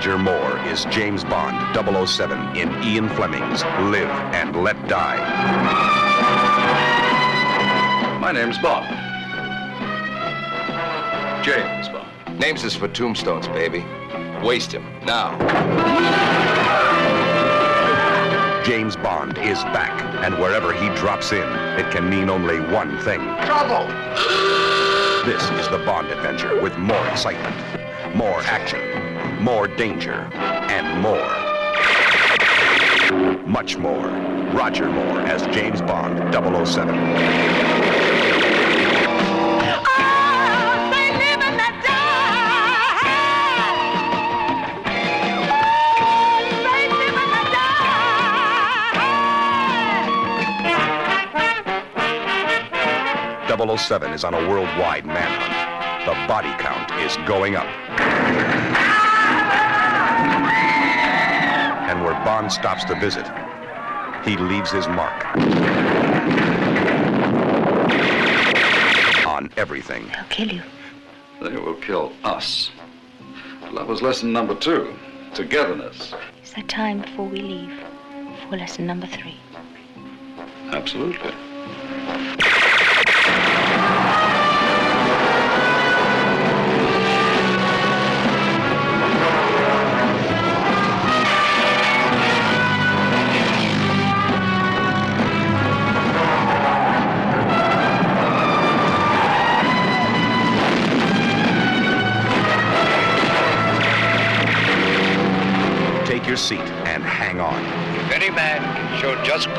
Roger Moore is James Bond 007 in Ian Fleming's Live and Let Die. My name's Bond. James Bond. Names is for tombstones, baby. Waste him, now. James Bond is back, and wherever he drops in, it can mean only one thing. Trouble! This is the Bond adventure with more excitement, more action, more danger, and more. Much more. Roger Moore as James Bond 007. Double 007 is on a worldwide manhunt. The body count is going up. And where Bond stops to visit, he leaves his mark. On everything. They'll kill you. They will kill us. Love was lesson number two. Togetherness. It's that time before we leave for lesson number three. Absolutely.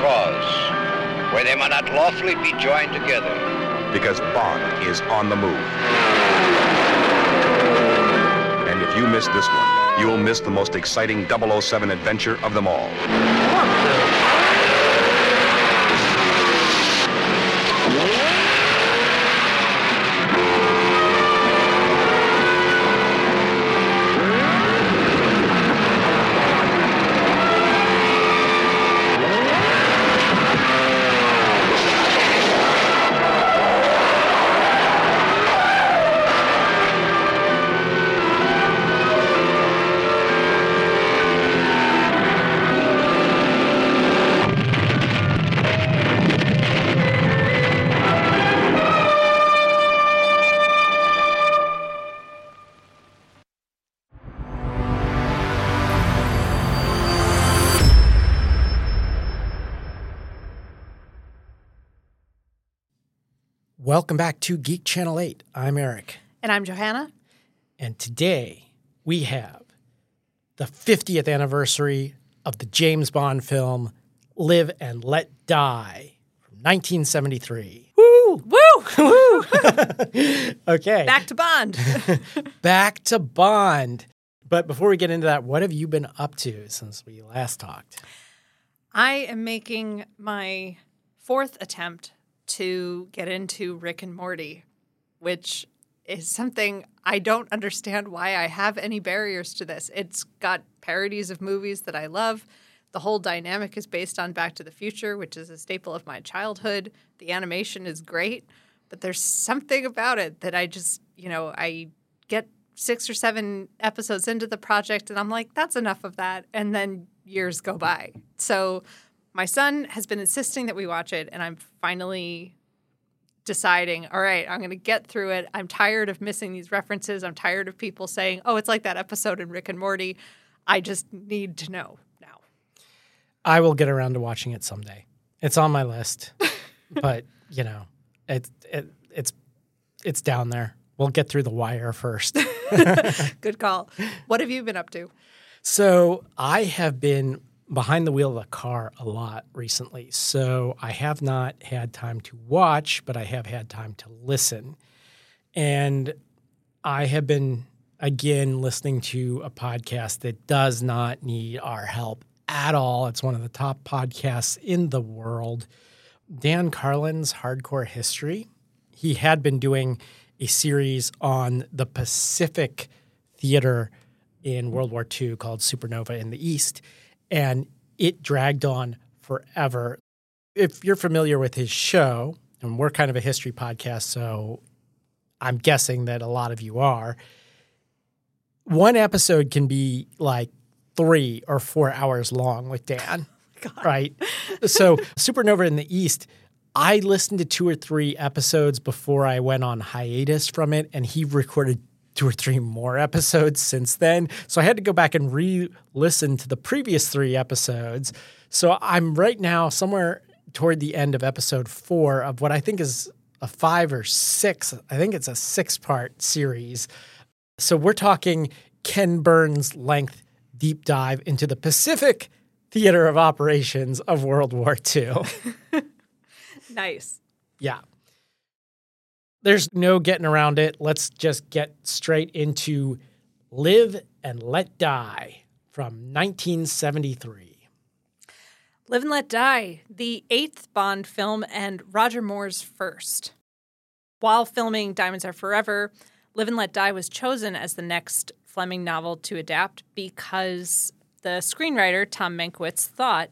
Cause where they might not lawfully be joined together, because Bond is on the move. And if you miss this one, you'll miss the most exciting 007 adventure of them all. Welcome back to Geek Channel 8. I'm Eric. And I'm Johanna. And today we have the 50th anniversary of the James Bond film Live and Let Die from 1973. Woo! Woo! Woo! Okay. Back to Bond. Back to Bond. But before we get into that, what have you been up to since we last talked? I am making my fourth attempt to get into Rick and Morty, which is something I don't understand why I have any barriers to this. It's got parodies of movies that I love. The whole dynamic is based on Back to the Future, which is a staple of my childhood. The animation is great, but there's something about it that I just, you know, I get six or seven episodes into the project and I'm like, that's enough of that. And then years go by. So my son has been insisting that we watch it, and I'm finally deciding, all right, I'm going to get through it. I'm tired of missing these references. I'm tired of people saying, oh, it's like that episode in Rick and Morty. I just need to know now. I will get around to watching it someday. It's on my list, but you know, it, it it's it's down there. We'll get through the wire first. Good call. What have you been up to? So I have been behind the wheel of a car a lot recently. So I have not had time to watch, but I have had time to listen. And I have been, again, listening to a podcast that does not need our help at all. It's one of the top podcasts in the world. Dan Carlin's Hardcore History. He had been doing a series on the Pacific Theater in World War II called Supernova in the East and it dragged on forever. If you're familiar with his show, and we're kind of a history podcast, so I'm guessing that a lot of you are. one episode can be like three or four hours long with Dan. Right. So, Supernova in the East, I listened to two or three episodes before I went on hiatus from it, and he recorded two or three more episodes since then. So I had to go back and re listen to the previous three episodes. So I'm right now somewhere toward the end of episode four of what I think is a five or six, I think it's a six part series. So we're talking Ken Burns' length deep dive into the Pacific theater of operations of World War II. Nice. yeah. There's no getting around it. Let's just get straight into Live and Let Die from 1973. Live and Let Die, the eighth Bond film and Roger Moore's first. While filming Diamonds Are Forever, Live and Let Die was chosen as the next Fleming novel to adapt because the screenwriter, Tom Mankiewicz, thought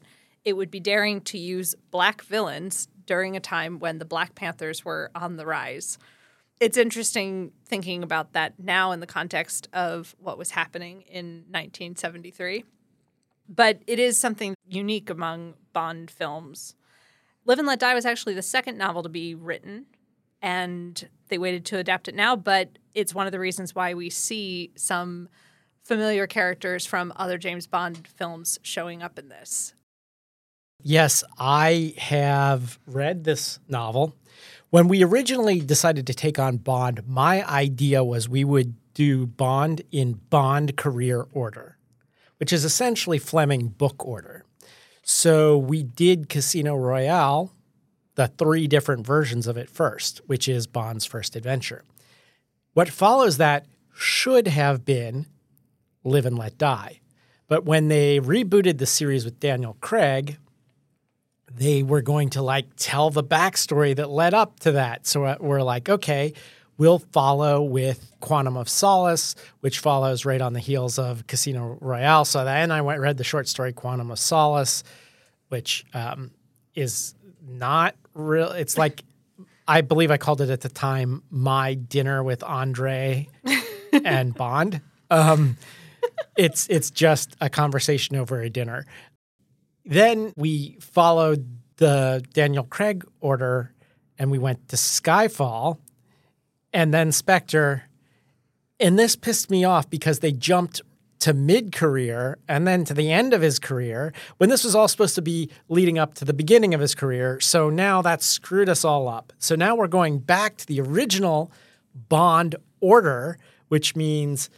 it would be daring to use black villains during a time when the Black Panthers were on the rise. It's interesting thinking about that now in the context of what was happening in 1973 but it is something unique among Bond films. Live and Let Die was actually the second novel to be written, and they waited to adapt it now, but it's one of the reasons why we see some familiar characters from other James Bond films showing up in this. Yes, I have read this novel. When we originally decided to take on Bond, my idea was we would do Bond in Bond career order, which is essentially Fleming book order. So we did Casino Royale, the three different versions of it first, which is Bond's first adventure. What follows that should have been Live and Let Die. But when they rebooted the series with Daniel Craig, they were going to like tell the backstory that led up to that. So uh, we're like, okay, we'll follow with Quantum of Solace, which follows right on the heels of Casino Royale. So then I went read the short story Quantum of Solace, which um, is not real. It's like I believe I called it at the time my dinner with Andre and Bond. Um, it's it's just a conversation over a dinner. Then we followed the Daniel Craig order and we went to Skyfall and then Spectre. And this pissed me off because they jumped to mid career and then to the end of his career when this was all supposed to be leading up to the beginning of his career. So now that screwed us all up. So now we're going back to the original Bond order, which means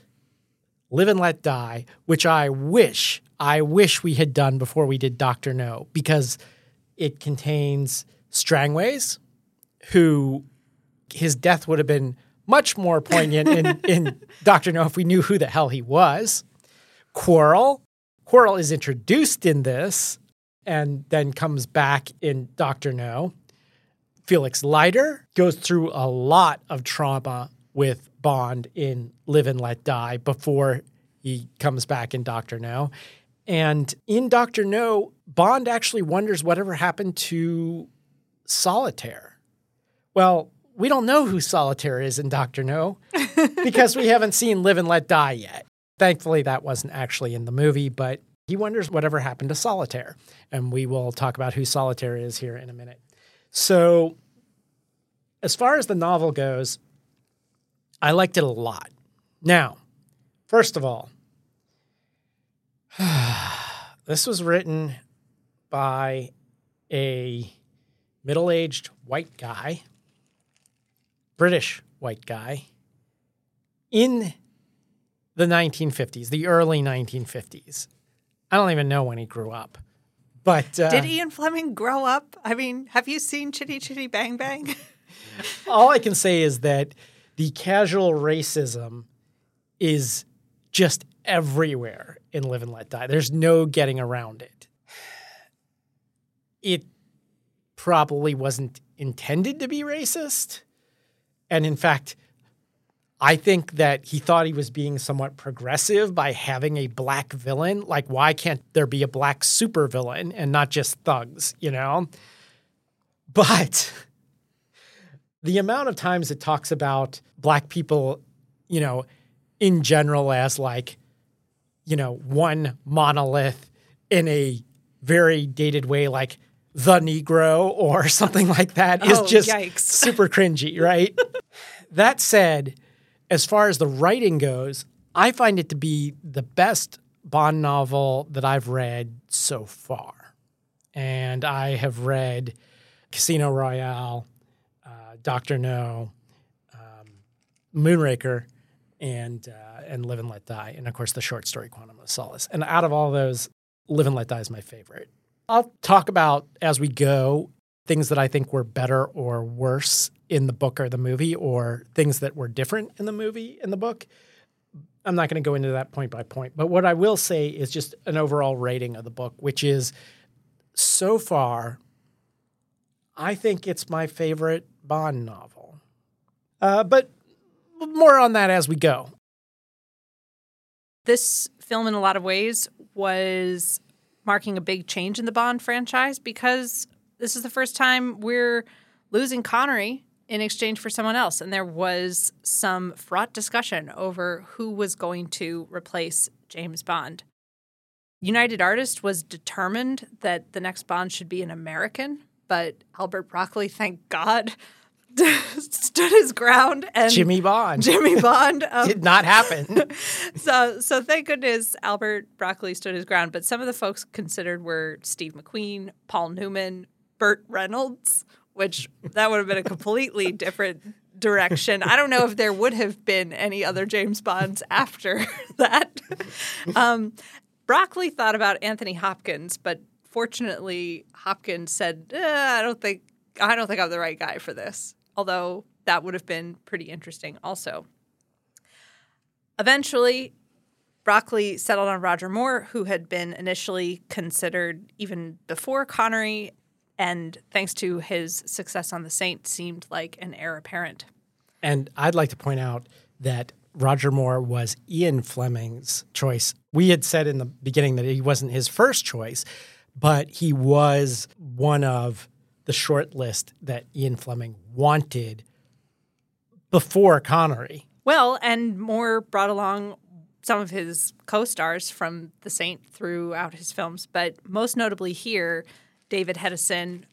Live and Let Die, which I wish, I wish we had done before we did Doctor No, because it contains Strangways, who his death would have been much more poignant in, in Doctor No if we knew who the hell he was. Quarrel. Quarrel is introduced in this and then comes back in Doctor No. Felix Leiter goes through a lot of trauma with Bond in Live and Let Die before he comes back in Doctor No. And in Doctor No, Bond actually wonders whatever happened to Solitaire. Well, we don't know who Solitaire is in Doctor No because we haven't seen Live and Let Die yet. Thankfully, that wasn't actually in the movie, but he wonders whatever happened to Solitaire. And we will talk about who Solitaire is here in a minute. So, as far as the novel goes, I liked it a lot. Now, first of all, this was written by a middle aged white guy, British white guy, in the 1950s, the early 1950s. I don't even know when he grew up. But uh, Did Ian Fleming grow up? I mean, have you seen Chitty Chitty Bang Bang? all I can say is that the casual racism is just everywhere in Live and Let Die. There's no getting around it. It probably wasn't intended to be racist. And in fact, I think that he thought he was being somewhat progressive by having a black villain. Like, why can't there be a black supervillain and not just thugs, you know? But the amount of times it talks about black people, you know, in general as like, you know, one monolith in a very dated way, like the Negro or something like that, is Oh, just yikes. super cringy, right? that said, as far as the writing goes, I find it to be the best Bond novel that I've read so far. And I have read Casino Royale, uh, Doctor No, um, Moonraker, and uh, and Live and Let Die, and of course the short story Quantum of Solace. And out of all those, Live and Let Die is my favorite. I'll talk about as we go things that I think were better or worse in the book or the movie, or things that were different in the movie and the book. I'm not going to go into that point by point, but what I will say is just an overall rating of the book, which is so far, I think it's my favorite Bond novel. Uh, but more on that as we go. This film, in a lot of ways, was marking a big change in the Bond franchise because this is the first time we're losing Connery in exchange for someone else. And there was some fraught discussion over who was going to replace James Bond. United Artists was determined that the next Bond should be an American, but Albert Broccoli, thank God, stood his ground and Jimmy Bond Jimmy Bond um, did not happen. so so thank goodness Albert Broccoli stood his ground. But some of the folks considered were Steve McQueen, Paul Newman, Burt Reynolds, which that would have been a completely different direction. I don't know if there would have been any other James Bonds after that. Um, Broccoli thought about Anthony Hopkins, but fortunately Hopkins said, eh, "I don't think I don't think I'm the right guy for this." Although that would have been pretty interesting also. Eventually, Broccoli settled on Roger Moore, who had been initially considered even before Connery, and thanks to his success on The Saint, seemed like an heir apparent. And I'd like to point out that Roger Moore was Ian Fleming's choice. We had said in the beginning that he wasn't his first choice, but he was one of the short list that Ian Fleming wanted before Connery. Well, and Moore brought along some of his co stars from The Saint throughout his films, but most notably here, David Hedison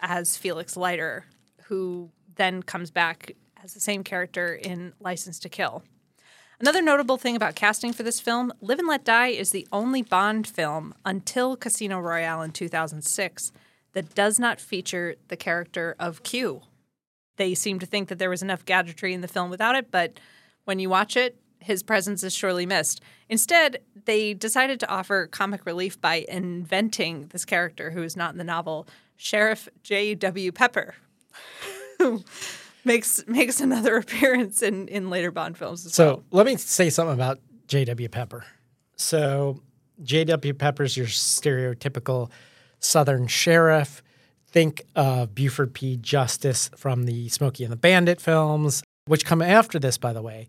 as Felix Leiter, who then comes back as the same character in License to Kill. Another notable thing about casting for this film Live and Let Die is the only Bond film until Casino Royale in 2006 that does not feature the character of Q. They seem to think that there was enough gadgetry in the film without it, but when you watch it, his presence is surely missed. Instead, they decided to offer comic relief by inventing this character who is not in the novel, Sheriff J.W. Pepper, who makes makes another appearance in, in later Bond films as well. So let me say something about J.W. Pepper. So J.W. Pepper's your stereotypical Southern sheriff. Think of Buford P. Justice from the Smokey and the Bandit films, which come after this, by the way.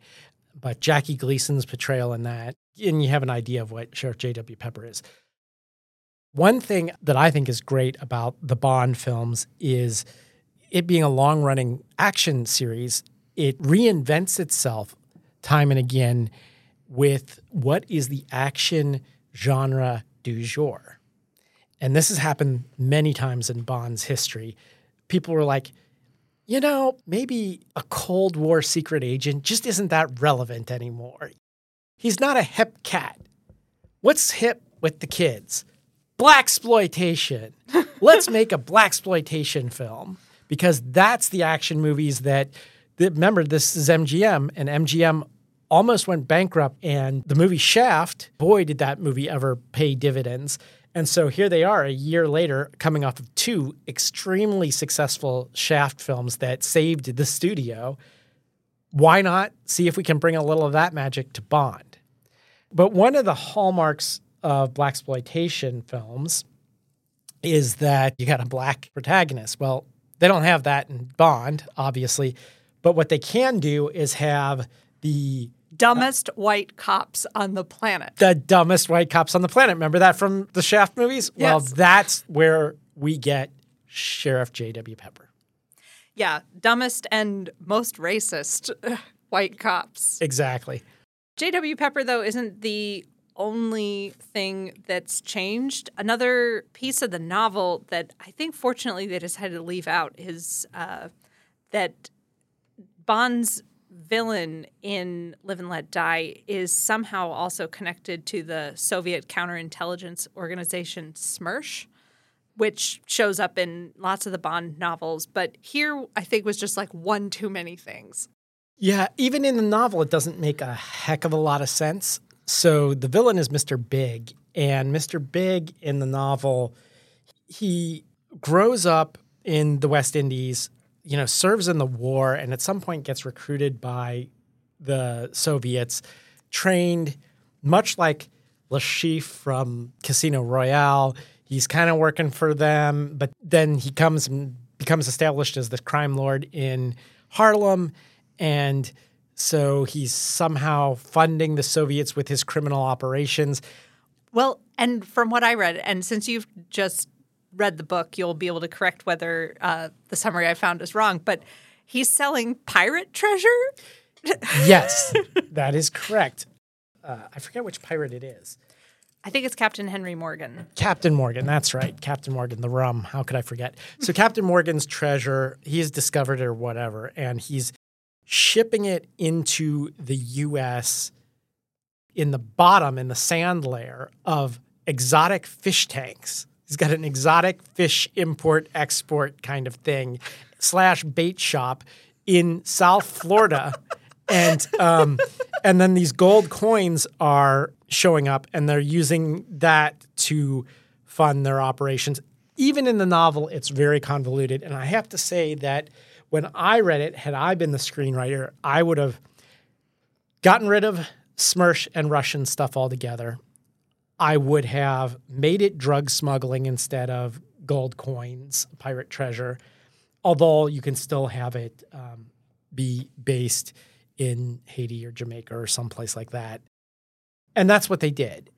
But Jackie Gleason's portrayal in that, and you have an idea of what Sheriff J.W. Pepper is. One thing that I think is great about the Bond films is it being a long running action series, it reinvents itself time and again with what is the action genre du jour. And this has happened many times in Bond's history. People were like, you know, maybe a Cold War secret agent just isn't that relevant anymore. He's not a hip cat. What's hip with the kids? Blaxploitation. Let's make a blaxploitation film because that's the action movies that, that remember this is MGM and MGM almost went bankrupt and the movie Shaft, boy did that movie ever pay dividends. And so here they are a year later coming off of two extremely successful Shaft films that saved the studio. Why not see if we can bring a little of that magic to Bond? But one of the hallmarks of blaxploitation films is that you got a black protagonist. Well, they don't have that in Bond, obviously, but what they can do is have the Dumbest white cops on the planet. the dumbest white cops on the planet. Remember that from the Shaft movies? Yes. Well, that's where we get Sheriff J.W. Pepper. Yeah, dumbest and most racist white cops. Exactly. J.W. Pepper, though, isn't the only thing that's changed. Another piece of the novel that I think, fortunately, they decided to leave out is uh, that Bond's villain in Live and Let Die is somehow also connected to the Soviet counterintelligence organization SMERSH, which shows up in lots of the Bond novels. But here, I think, was just like one too many things. Yeah, even in the novel, it doesn't make a heck of a lot of sense. So the villain is Mr. Big, and Mr. Big in the novel, he grows up in the West Indies, you know, serves in the war, and at some point gets recruited by the Soviets, trained much like Le from Casino Royale. He's kind of working for them, but then he comes and becomes established as the crime lord in Harlem and so he's somehow funding the Soviets with his criminal operations. Well, and from what I read, and since you've just read the book, you'll be able to correct whether uh, the summary I found is wrong. But he's selling pirate treasure. yes, that is correct. Uh, I forget which pirate it is. I think it's Captain Henry Morgan. Captain Morgan, that's right. Captain Morgan, the rum. How could I forget? So, Captain Morgan's treasure, he's discovered it or whatever, and he's shipping it into the US in the bottom, in the sand layer of exotic fish tanks. He's got an exotic fish import export kind of thing, slash bait shop in South Florida. and um, and then these gold coins are showing up, and they're using that to fund their operations. Even in the novel, it's very convoluted, and I have to say that when I read it, had I been the screenwriter, I would have gotten rid of Smersh and Russian stuff altogether. I would have made it drug smuggling instead of gold coins, pirate treasure, although you can still have it um, be based in Haiti or Jamaica or someplace like that. And that's what they did.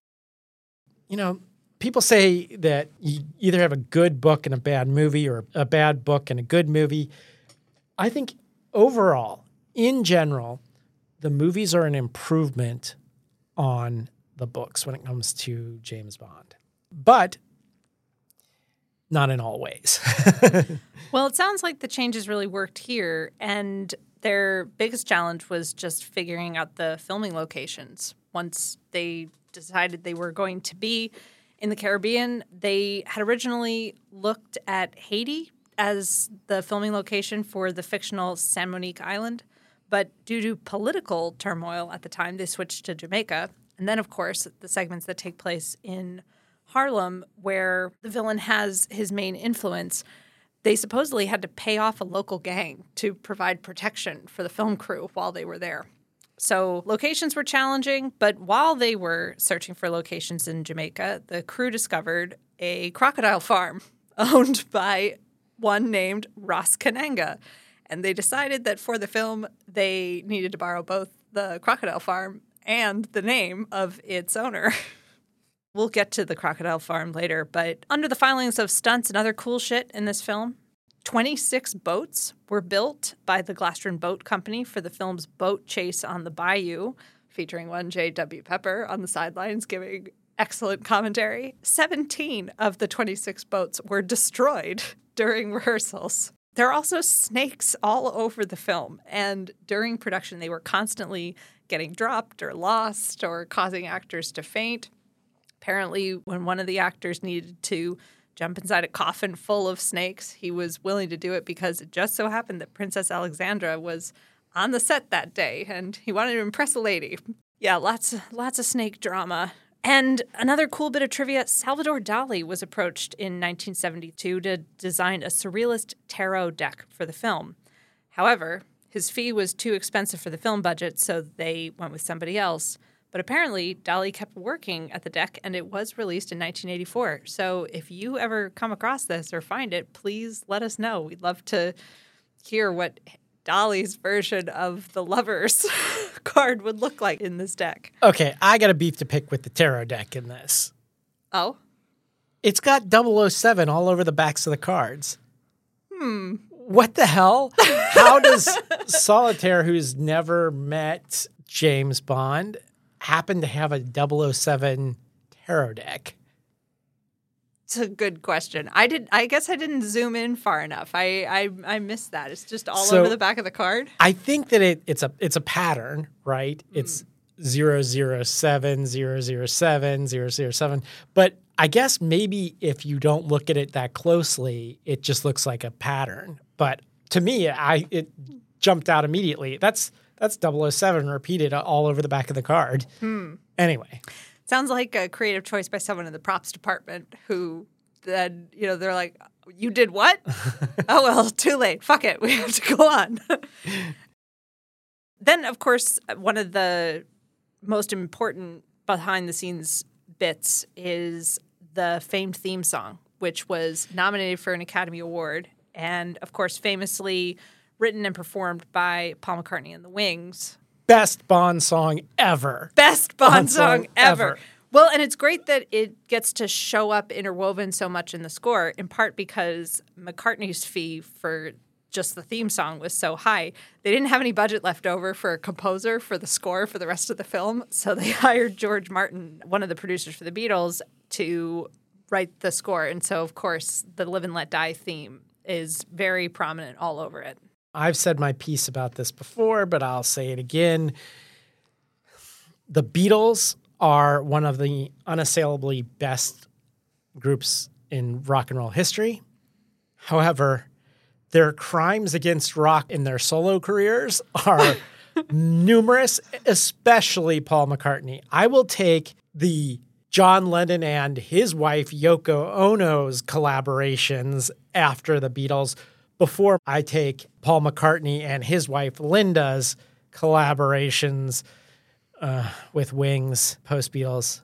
You know, people say that you either have a good book and a bad movie or a bad book and a good movie. I think overall, in general, the movies are an improvement on the books when it comes to James Bond. But not in all ways. well, it sounds like the changes really worked here, and their biggest challenge was just figuring out the filming locations. Once they decided they were going to be in the Caribbean, they had originally looked at Haiti as the filming location for the fictional San Monique Island. But due to political turmoil at the time, they switched to Jamaica. And then, of course, the segments that take place in Harlem, where the villain has his main influence, they supposedly had to pay off a local gang to provide protection for the film crew while they were there. So locations were challenging, but while they were searching for locations in Jamaica, the crew discovered a crocodile farm owned by one named Ross Kananga. And they decided that for the film, they needed to borrow both the crocodile farm and the name of its owner. we'll get to the crocodile farm later, but under the filings of stunts and other cool shit in this film, 26 boats were built by the Glastron Boat Company for the film's boat chase on the bayou, featuring one J.W. Pepper on the sidelines giving excellent commentary. 17 of the 26 boats were destroyed during rehearsals. There are also snakes all over the film, and during production, they were constantly getting dropped or lost or causing actors to faint. Apparently, when one of the actors needed to jump inside a coffin full of snakes, he was willing to do it because it just so happened that Princess Alexandra was on the set that day and he wanted to impress a lady. Yeah, lots lots of snake drama. And another cool bit of trivia Salvador Dali was approached in 1972 to design a surrealist tarot deck for the film. However, his fee was too expensive for the film budget, so they went with somebody else. But apparently, Dali kept working at the deck and it was released in 1984. So if you ever come across this or find it, please let us know. We'd love to hear what Dali's version of the lovers card would look like in this deck. Okay, I got a beef to pick with the tarot deck in this. Oh? It's got 007 all over the backs of the cards. Hmm. What the hell? How does Solitaire, who's never met James Bond, happen to have a 007 tarot deck? It's a good question. I did. I guess I didn't zoom in far enough. I I, I missed that. It's just all So- over the back of the card. I think that it, it's a it's a pattern, right? Mm. It's zero zero seven zero zero seven zero zero seven. But I guess maybe if you don't look at it that closely, it just looks like a pattern. But to me, I it jumped out immediately. That's that's 007 repeated all over the back of the card. Hmm. Anyway, Sounds like a creative choice by someone in the props department who then you know they're like, "You did what? oh well, too late. Fuck it. We have to go on." then, of course, one of the most important behind the scenes bits is the famed theme song, which was nominated for an Academy Award and, of course, famously written and performed by Paul McCartney and the Wings. best Bond song ever. Best Bond, Bond song, song ever. ever. Well, and it's great that it gets to show up interwoven so much in the score, in part because McCartney's fee for just the theme song was so high. They didn't have any budget left over for a composer for the score for the rest of the film. So they hired George Martin, one of the producers for the Beatles, to write the score. And so, of course, the Live and Let Die theme is very prominent all over it. I've said my piece about this before, but I'll say it again. The Beatles are one of the unassailably best groups in rock and roll history. However, their crimes against rock in their solo careers are numerous, especially Paul McCartney. I will take the John Lennon and his wife Yoko Ono's collaborations after the Beatles before I take Paul McCartney and his wife Linda's collaborations uh, with Wings post Beatles.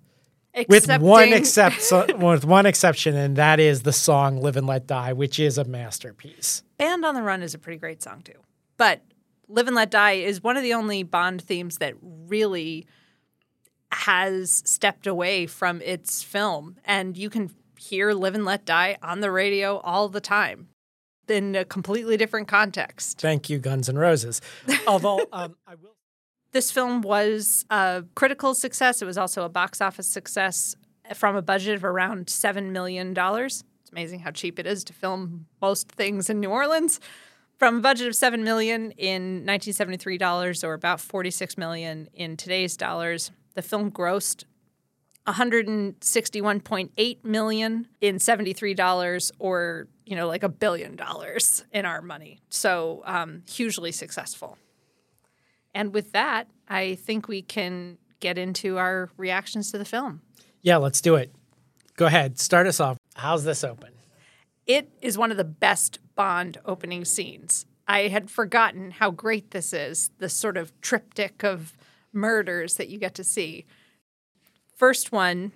With one except with one exception, and that is the song "Live and Let Die," which is a masterpiece. Band on the Run is a pretty great song too. But Live and Let Die is one of the only Bond themes that really has stepped away from its film. And you can hear Live and Let Die on the radio all the time in a completely different context. Thank you, Guns N' Roses. Although um, I will. This film was a critical success. It was also a box office success from a budget of around $7 million. It's amazing how cheap it is to film most things in New Orleans. From a budget of 7 million in 1973 dollars or about 46 million in today's dollars, the film grossed 161.8 million in 73 dollars or, you know, like a billion dollars in our money. So, um, hugely successful. And with that, I think we can get into our reactions to the film. Yeah, let's do it. Go ahead, start us off. How's this open? It is one of the best Bond opening scenes. I had forgotten how great this is, the sort of triptych of murders that you get to see. First one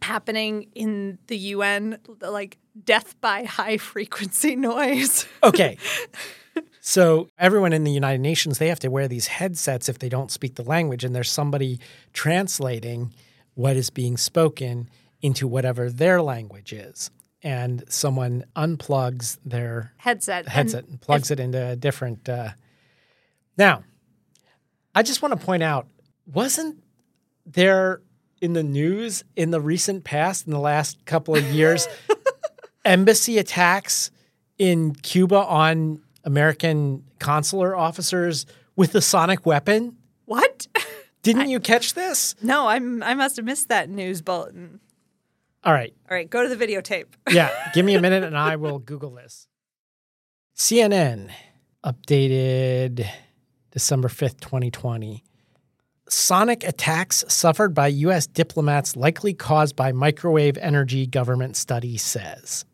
happening in the UN, like death by high frequency noise. Okay. so everyone in the United Nations, they have to wear these headsets if they don't speak the language, and there's somebody translating what is being spoken into whatever their language is. And someone unplugs their Headset. And headset and plugs it into a different. Uh... Now, I just want to point out wasn't there in the news in the recent past, in the last couple of years, embassy attacks in Cuba on American consular officers with a sonic weapon? What? Didn't you catch this? no, I'm I must have missed that news bulletin. All right. All right, go to the videotape. Yeah, give me a minute and I will Google this. CNN updated December 5th, 2020. Sonic attacks suffered by U.S. diplomats likely caused by microwave energy, government study says.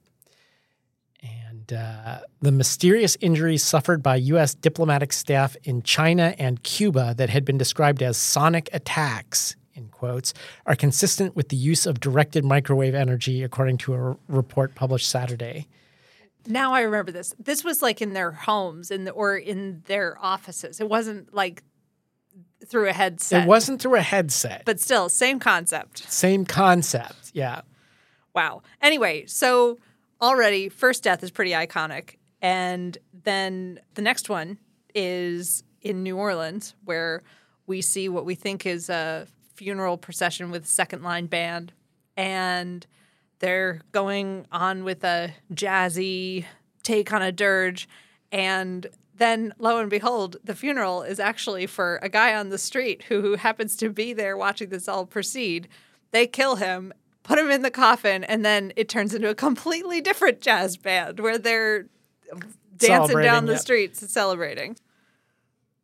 And uh, the mysterious injuries suffered by U.S. diplomatic staff in China and Cuba that had been described as sonic attacks, in quotes, are consistent with the use of directed microwave energy, according to a report published Saturday. Now I remember this. This was like in their homes in the, or in their offices. It wasn't like through a headset. It wasn't through a headset, but still, same concept. same concept. Yeah. Wow. Anyway, so already first death is pretty iconic, and then the next one is in New Orleans, where we see what we think is a funeral procession with a second line band, and they're going on with a jazzy take on a dirge, and then lo and behold, the funeral is actually for a guy on the street who, who happens to be there watching this all proceed. They kill him, put him in the coffin, and then it turns into a completely different jazz band where they're dancing down the yep. streets and celebrating.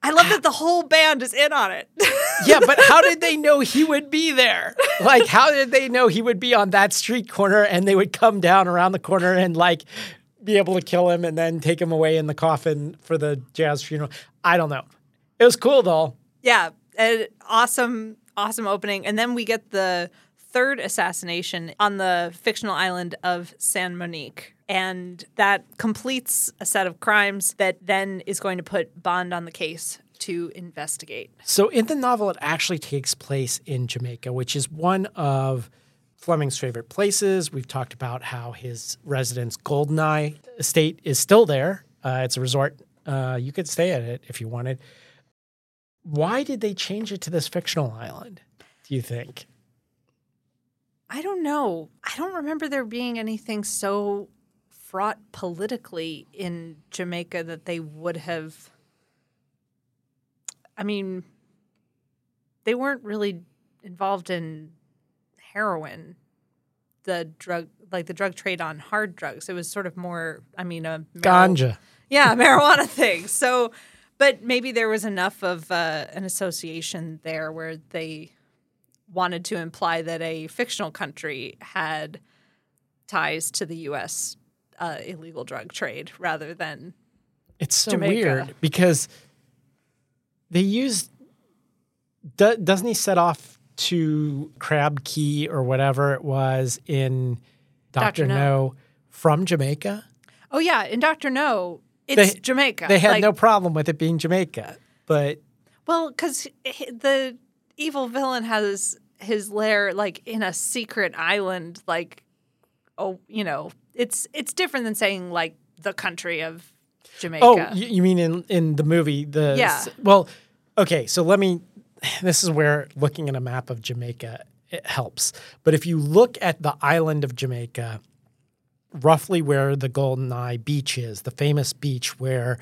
I love that the whole band is in on it. yeah, but how did they know he would be there? Like, how did they know he would be on that street corner and they would come down around the corner and like be able to kill him and then take him away in the coffin for the jazz funeral? I don't know. It was cool though. yeah, an awesome, awesome opening. And then we get the third assassination on the fictional island of San Monique. And that completes a set of crimes that then is going to put Bond on the case to investigate. So in the novel, it actually takes place in Jamaica, which is one of Fleming's favorite places. We've talked about how his residence, Goldeneye Estate, is still there. Uh, it's a resort. Uh, you could stay at it if you wanted. Why did they change it to this fictional island? Do you think? I don't know. I don't remember there being anything so fraught politically in Jamaica that they would have. I mean, they weren't really involved in heroin, the drug, like the drug trade on hard drugs. It was sort of more, I mean, a mari- Ganja. yeah, marijuana thing. So, but maybe there was enough of uh, an association there where they wanted to imply that a fictional country had ties to the U.S. Uh, illegal drug trade rather than It's so Jamaica. weird because they use. Do, doesn't he set off to Crab Key or whatever it was in Doctor Dr. No. No from Jamaica? oh yeah, in Doctor No, it's They- Jamaica. They had Like, no problem with it being Jamaica, but well because the evil villain has his lair like in a secret island, like oh you know it's it's different than saying like the country of Jamaica. oh, you, you mean in in the movie the Yeah. Well, okay, so let me. This is where looking at a map of Jamaica it helps. But if you look at the island of Jamaica, roughly where the Golden Eye Beach is, the famous beach where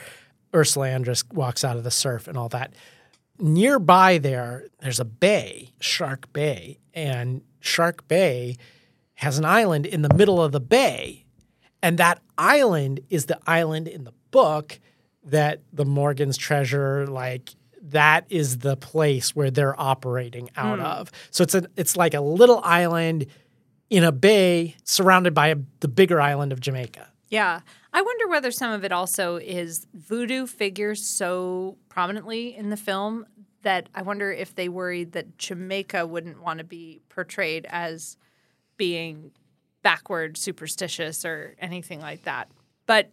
Ursula Andress walks out of the surf and all that. Nearby there, there's a bay, Shark Bay, and Shark Bay has an island in the middle of the bay. And that island is the island in the book that the Morgan's treasure, like that is the place where they're operating out hmm. of. So it's a it's like a little island in a bay surrounded by a, the bigger island of Jamaica. Yeah. I wonder whether some of it also is voodoo figures so prominently in the film that I wonder if they worried that Jamaica wouldn't want to be portrayed as being backward, superstitious, or anything like that. But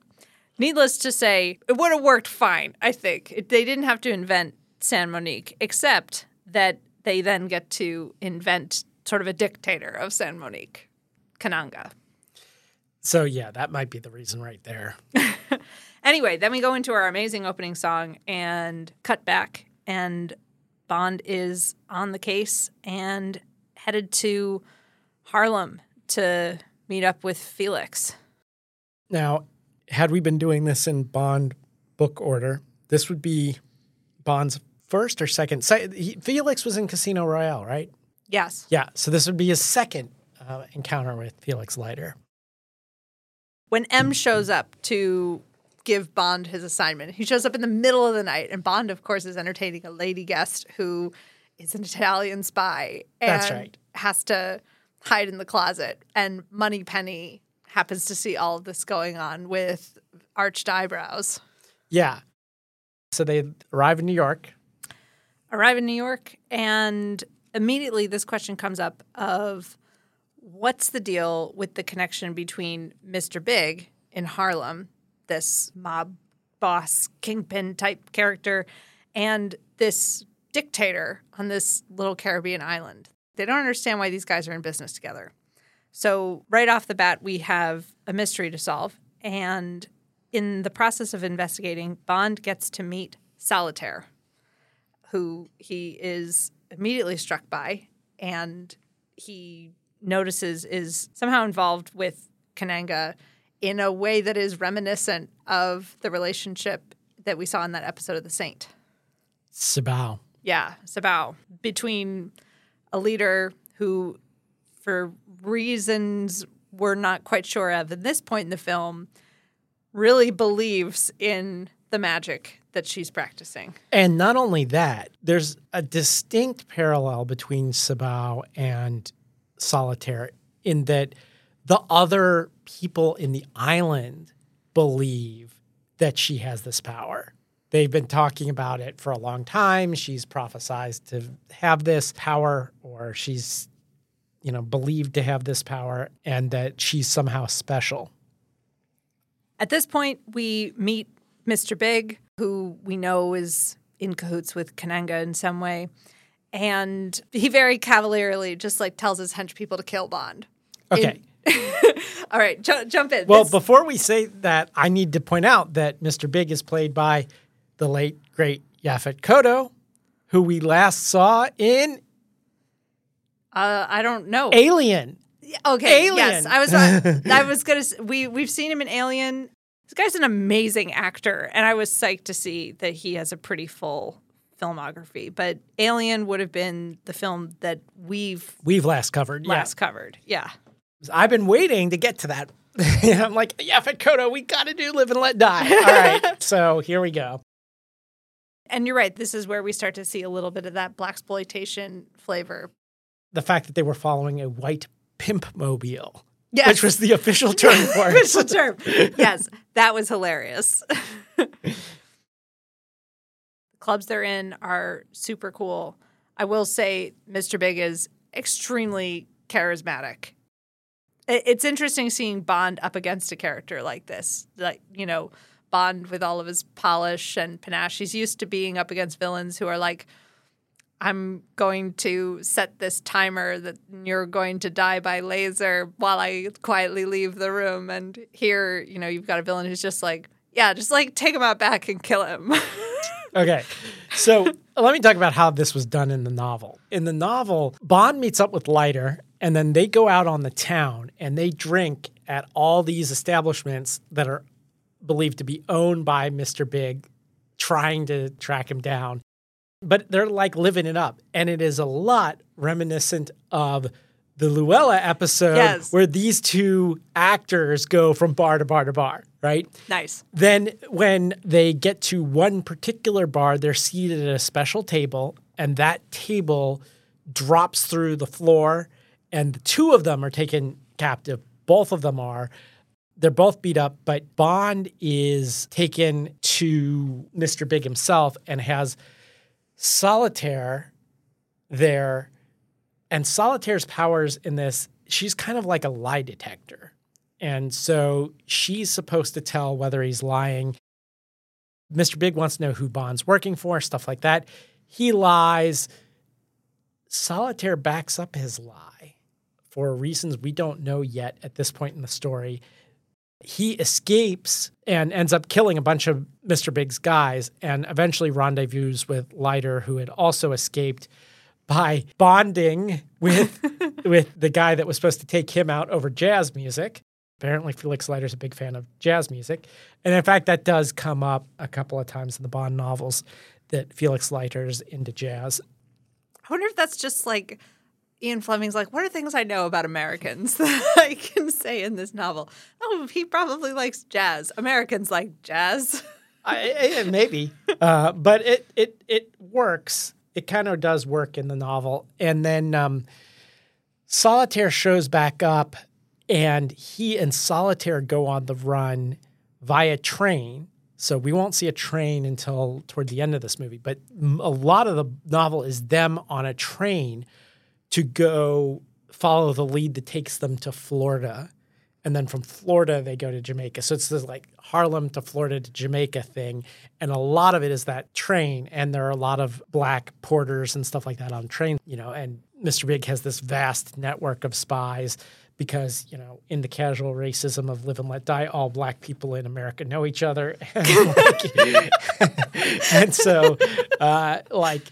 needless to say, it would have worked fine, I think. It, they didn't have to invent San Monique, except that they then get to invent sort of a dictator of San Monique, Kananga. So yeah, that might be the reason right there. Anyway, then we go into our amazing opening song and cut back, and Bond is on the case and headed to Harlem to meet up with Felix. Now, had we been doing this in Bond book order, this would be Bond's first or second. Se- he, Felix was in Casino Royale, right? Yes. Yeah. So this would be his second uh, encounter with Felix Leiter. When M shows up to give Bond his assignment, he shows up in the middle of the night, and Bond, of course, is entertaining a lady guest who is an Italian spy and That's right. has to hide in the closet. And Moneypenny happens to see all of this going on with arched eyebrows. Yeah. So they arrive in New York. arrive in New York, and immediately this question comes up of what's the deal with the connection between Mr. Big in Harlem, this mob boss, kingpin type character, and this dictator on this little Caribbean island. They don't understand why these guys are in business together. So, right off the bat, we have a mystery to solve. And in the process of investigating, Bond gets to meet Solitaire, who he is immediately struck by and he notices is somehow involved with Kananga in a way that is reminiscent of the relationship that we saw in that episode of The Saint. Sabao. Yeah, Sabao. Between a leader who, for reasons we're not quite sure of at this point in the film, really believes in the magic that she's practicing. And not only that, there's a distinct parallel between Sibao and Solitaire in that the other people in the island believe that she has this power. They've been talking about it for a long time. She's prophesized to have this power, or she's, you know, believed to have this power, and that she's somehow special. At this point, we meet Mr. Big, who we know is in cahoots with Kananga in some way. And he very cavalierly just like tells his hench people to kill Bond. Okay. All right, ju- jump in. Well, This- before we say that, I need to point out that Mr. Big is played by the late, great Yaphet Kotto, who we last saw in uh, I don't know. Alien. Okay. Alien. Yes, I was. Uh, I was gonna. We we've seen him in Alien. This guy's an amazing actor, and I was psyched to see that he has a pretty full filmography. But Alien would have been the film that we've We've last covered. last covered. Yeah. I've been waiting to get to that. I'm like, Yaphet Kotto, we got to do Live and Let Die. All right. so here we go. And you're right. This is where we start to see a little bit of that blaxploitation flavor. The fact that they were following a white pimp mobile, Yes. which was the official term for it. official term. Yes, that was hilarious. the clubs they're in are super cool. I will say Mr. Big is extremely charismatic. It's interesting seeing Bond up against a character like this. Like, you know, Bond with all of his polish and panache. He's used to being up against villains who are like, I'm going to set this timer that you're going to die by laser while I quietly leave the room. And here, you know, you've got a villain who's just like, yeah, just like take him out back and kill him. Okay. So let me talk about how this was done in the novel. In the novel, Bond meets up with Leiter and then they go out on the town and they drink at all these establishments that are believed to be owned by Mr. Big, trying to track him down. But they're like living it up. And it is a lot reminiscent of the Luella episode Yes. where these two actors go from bar to bar to bar, right? nice. Then, when they get to one particular bar, they're seated at a special table, and that table drops through the floor, and the two of them are taken captive. Both of them are. They're both beat up, but Bond is taken to Mr. Big himself and has Solitaire there. And Solitaire's powers in this, she's kind of like a lie detector. And so she's supposed to tell whether he's lying. Mr. Big wants to know who Bond's working for, stuff like that. He lies. Solitaire backs up his lie for reasons we don't know yet at this point in the story. He escapes and ends up killing a bunch of Mr. Big's guys and eventually rendezvous with Leiter, who had also escaped by bonding with with the guy that was supposed to take him out over jazz music. Apparently, Felix Leiter's a big fan of jazz music. And in fact, that does come up a couple of times in the Bond novels that Felix Leiter's into jazz. I wonder if that's just like Ian Fleming's like, what are things I know about Americans that I can say in this novel? Oh, he probably likes jazz. Americans like jazz. I, I, maybe, uh, but it it it works. It kind of does work in the novel, and then um, Solitaire shows back up, and he and Solitaire go on the run via train. So we won't see a train until toward the end of this movie, but a lot of the novel is them on a train to go follow the lead that takes them to Florida. And then from Florida, they go to Jamaica. So it's this like Harlem to Florida to Jamaica thing. And a lot of it is that train. And there are a lot of black porters and stuff like that on train, you know. And Mr. Big has this vast network of spies because, you know, in the casual racism of live and let die, all black people in America know each other. and, like- and so, uh, like,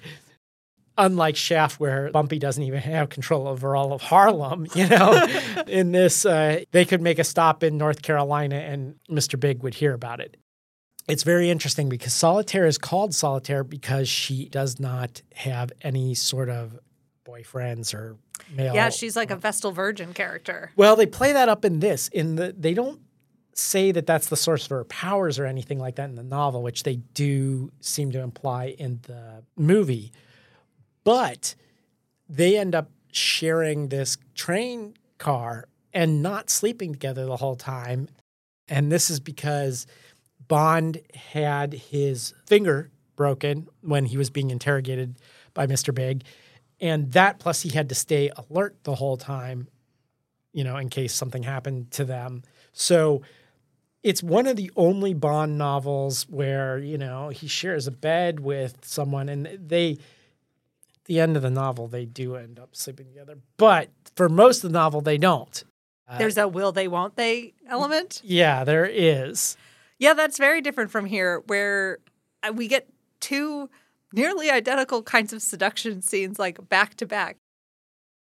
unlike Shaft, where Bumpy doesn't even have control over all of Harlem, you know, in this, uh, they could make a stop in North Carolina and Mr. Big would hear about it. It's very interesting because Solitaire is called Solitaire because she does not have any sort of boyfriends or male. Yeah, she's like a Vestal Virgin character. Well, they play that up in this. In the they don't say that that's the source of her powers or anything like that in the novel, which they do seem to imply in the movie. But they end up sharing this train car and not sleeping together the whole time. And this is because Bond had his finger broken when he was being interrogated by Mr. Big. And that plus he had to stay alert the whole time, you know, in case something happened to them. So it's one of the only Bond novels where, you know, he shares a bed with someone and they the end of the novel they do end up sleeping together. But for most of the novel they don't. There's a will they, won't they element. Yeah, there is. Yeah, that's very different from here, where uh, we get two nearly identical kinds of seduction scenes, like back to back.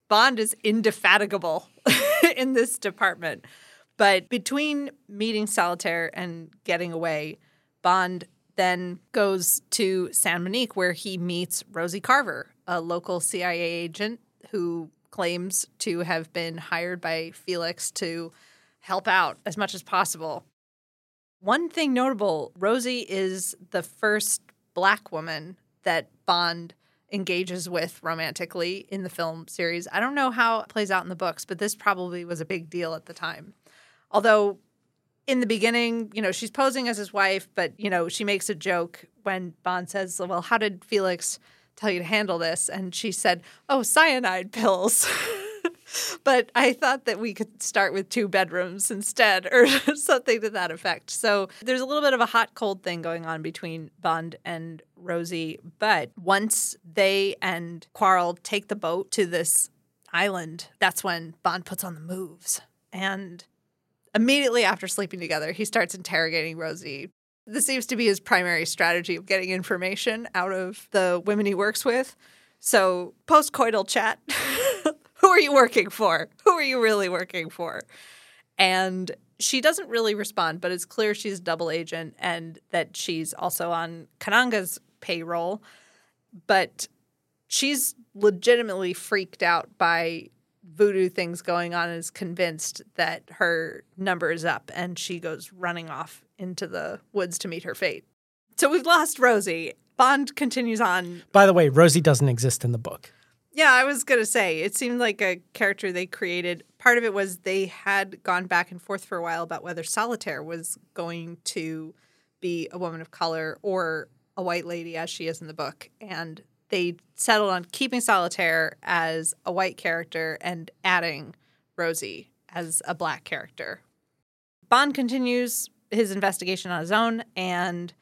Bond is indefatigable in this department. But between meeting Solitaire and getting away, Bond then goes to San Monique, where he meets Rosie Carver, a local CIA agent who claims to have been hired by Felix to help out as much as possible. One thing notable Rosie is the first black woman that Bond engages with romantically in the film series. I don't know how it plays out in the books, but this probably was a big deal at the time. Although in the beginning, you know, she's posing as his wife, but you know, she makes a joke when Bond says, "Well, how did Felix tell you to handle this?" And she said, "Oh, cyanide pills." but I thought that we could start with two bedrooms instead or something to that effect. So there's a little bit of a hot cold thing going on between Bond and Rosie, but once they and Quarrel take the boat to this island, that's when Bond puts on the moves. And Immediately after sleeping together, he starts interrogating Rosie. This seems to be his primary strategy of getting information out of the women he works with. So, postcoital chat. Who are you working for? Who are you really working for? And she doesn't really respond, but it's clear she's a double agent and that she's also on Kananga's payroll. But she's legitimately freaked out by voodoo things going on is convinced that her number is up and she goes running off into the woods to meet her fate. So we've lost Rosie. Bond continues on. By the way, Rosie doesn't exist in the book. Yeah, I was going to say, it seemed like a character they created. Part of it was they had gone back and forth for a while about whether Solitaire was going to be a woman of color or a white lady, as she is in the book. And they settled on keeping Solitaire as a white character and adding Rosie as a black character. Bond continues his investigation on his own and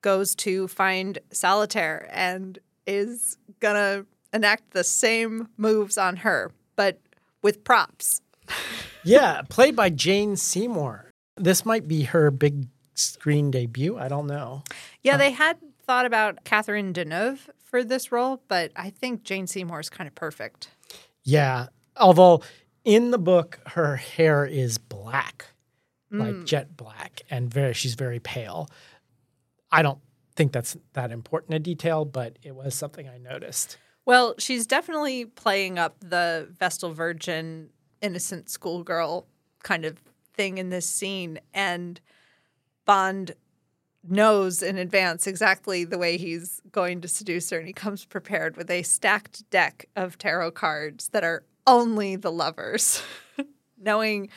goes to find Solitaire and is gonna enact the same moves on her, but with props. yeah, played by Jane Seymour. This might be her big screen debut. I don't know. Yeah, um, they had thought about Catherine Deneuve for this role, but I think Jane Seymour is kind of perfect. Yeah. Although in the book, her hair is black, mm. like jet black, and very she's very pale. I don't think that's that important a detail, but it was something I noticed. Well, she's definitely playing up the Vestal Virgin, innocent schoolgirl kind of thing in this scene. And Bond knows in advance exactly the way he's going to seduce her, and he comes prepared with a stacked deck of tarot cards that are only the lovers, knowing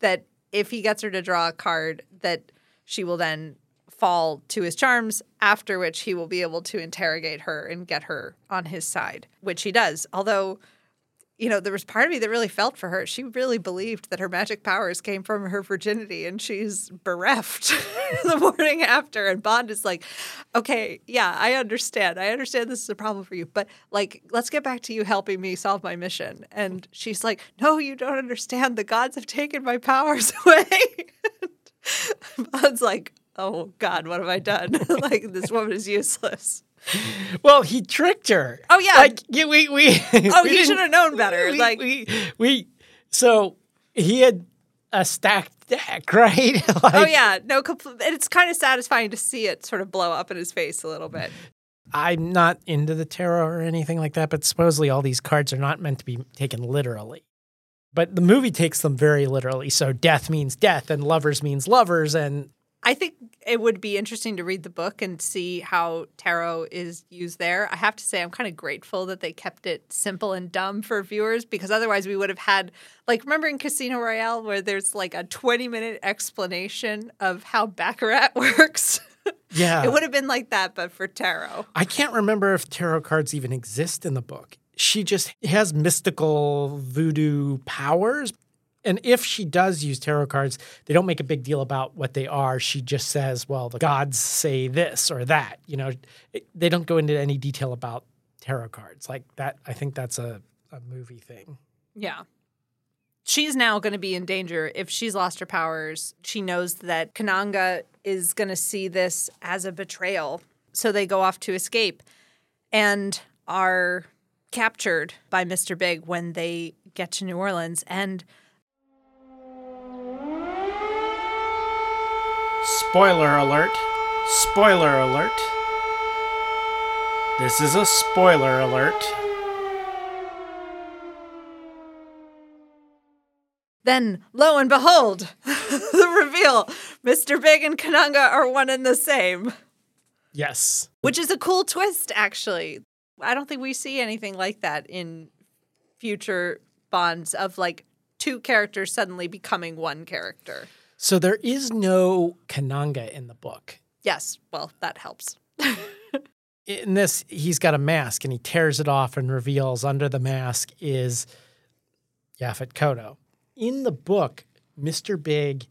that if he gets her to draw a card, that she will then fall to his charms, after which he will be able to interrogate her and get her on his side, which he does. Although you know, there was part of me that really felt for her. She really believed that her magic powers came from her virginity and she's bereft the morning after. And Bond is like, okay, yeah, I understand. I understand this is a problem for you, but like, let's get back to you helping me solve my mission. And she's like, no, you don't understand. The gods have taken my powers away. Bond's like, oh God, what have I done? like, this woman is useless. Well, he tricked her. Oh, yeah. Like yeah, we we. Oh, we didn't- should have known better. We, like, we we so he had a stacked deck, right? Oh, like, oh yeah, no. Compl- it's kind of satisfying to see it sort of blow up in his face a little bit. I'm not into the tarot or anything like that, but supposedly all these cards are not meant to be taken literally. But the movie takes them very literally. So death means death, and lovers means lovers, and I think it would be interesting to read the book and see how tarot is used there. I have to say, I'm kind of grateful that they kept it simple and dumb for viewers because otherwise we would have had, like, remember in Casino Royale where there's like a 20 minute explanation of how Baccarat works? yeah, it would have been like that, but for tarot. I can't remember if tarot cards even exist in the book. She just has mystical voodoo powers. And if she does use tarot cards, they don't make a big deal about what they are. She just says, well, the gods say this or that. You know, it- they don't go into any detail about tarot cards. Like that, I think that's a, a movie thing. Yeah. She's now going to be in danger if she's lost her powers. She knows that Kananga is going to see this as a betrayal. So they go off to escape and are captured by Mr. Big when they get to New Orleans. And Spoiler alert. Spoiler alert. This is a spoiler alert. then, lo and behold, the reveal Mr. Big and Kananga are one and the same, Yes. which is a cool twist, actually. I don't think we see anything like that in future Bonds of like two characters suddenly becoming one character. So there is no Kananga in the book. Yes, well, that helps. in this, he's got a mask and he tears it off and reveals under the mask is Yaphet Kotto. In the book, Mr. Big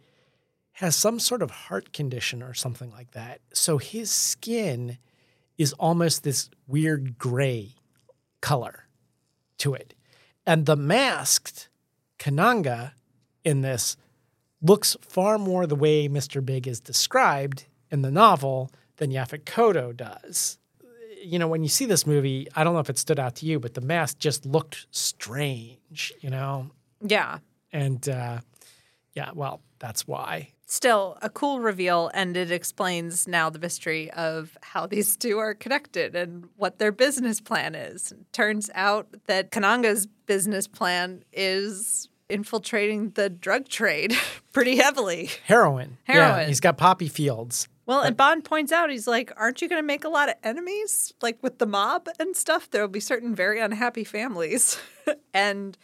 has some sort of heart condition or something like that. So his skin is almost this weird gray color to it. And the masked Kananga in this looks far more the way Mr. Big is described in the novel than Yaphet Kotto does. You know, when you see this movie, I don't know if it stood out to you, but the mask just looked strange, you know? Yeah. And uh, yeah, well, that's why. Still, a cool reveal, and it explains now the mystery of how these two are connected and what their business plan is. Turns out that Kananga's business plan is infiltrating the drug trade pretty heavily. Heroin. Yeah, he's got poppy fields. Well, and Bond points out, he's like, Aren't you going to make a lot of enemies? Like with the mob and stuff, there will be certain very unhappy families. and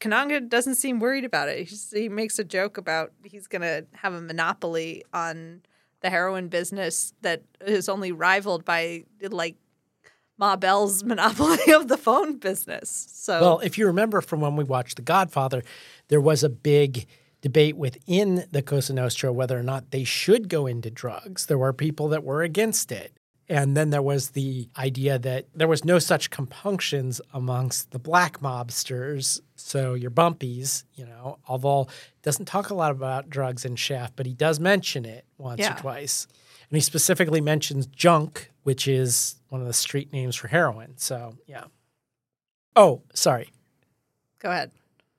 Kananga doesn't seem worried about it. He's, he makes a joke about he's going to have a monopoly on the heroin business that is only rivaled by like Ma Bell's monopoly of the phone business. So, Well, if you remember from when we watched The Godfather, there was a big debate within the Cosa Nostra whether or not they should go into drugs. There were people that were against it. And then there was the idea that there was no such compunctions amongst the black mobsters. So your bumpies, you know, although doesn't talk a lot about drugs in Shaft, but he does mention it once Yeah. or twice. And he specifically mentions junk, which is one of the street names for heroin. So, yeah. Oh, sorry go ahead.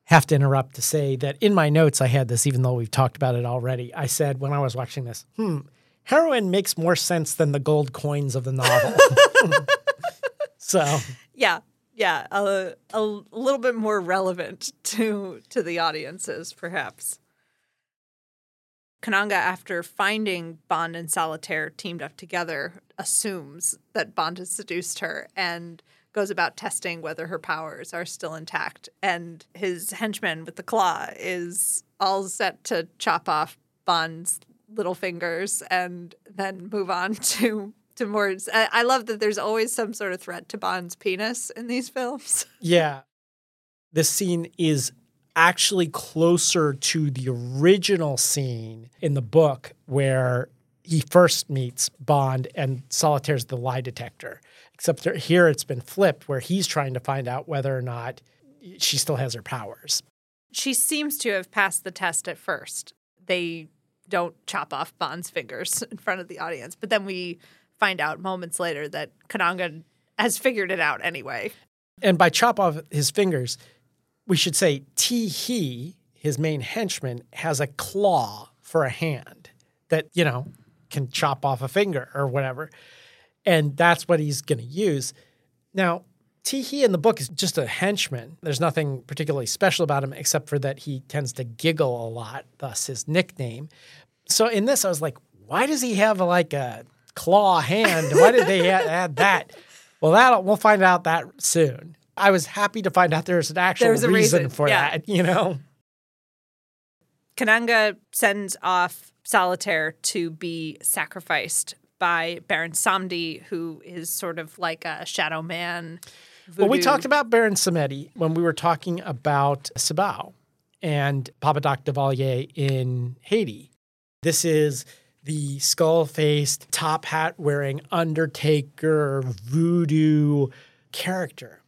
have to interrupt to say that in my notes I had this, even though we've talked about it already. I said when I was watching this, hmm, heroin makes more sense than the gold coins of the novel. so Yeah, yeah, a, a little bit more relevant to to the audiences, perhaps. Kananga, after finding Bond and Solitaire teamed up together, assumes that Bond has seduced her and goes about testing whether her powers are still intact. And his henchman with the claw is all set to chop off Bond's little fingers and then move on to to more. I love that there's always some sort of threat to Bond's penis in these films. yeah, this scene is actually closer to the original scene in the book where he first meets Bond and Solitaire's the lie detector. Except here it's been flipped where he's trying to find out whether or not she still has her powers. She seems to have passed the test at first. They don't chop off Bond's fingers in front of the audience, but then we find out moments later that Kananga has figured it out anyway. And by chop off his fingers, we should say Tee Hee, his main henchman, has a claw for a hand that, you know, can chop off a finger or whatever. And that's what he's going to use. Now, Tee Hee in the book is just a henchman. There's nothing particularly special about him except for that he tends to giggle a lot, thus his nickname. So in this, I was like, why does he have like a claw hand? Why did they add that? Well, that we'll find out that soon. I was happy to find out there's an actual There's reason, reason, for yeah. that. You know, Kananga sends off Solitaire to be sacrificed by Baron Samedi, who is sort of like a shadow man. well, we talked about Baron Samedi when we were talking about Sibao and Papa Doc Duvalier in Haiti. This is the skull faced, top hat wearing Undertaker voodoo character.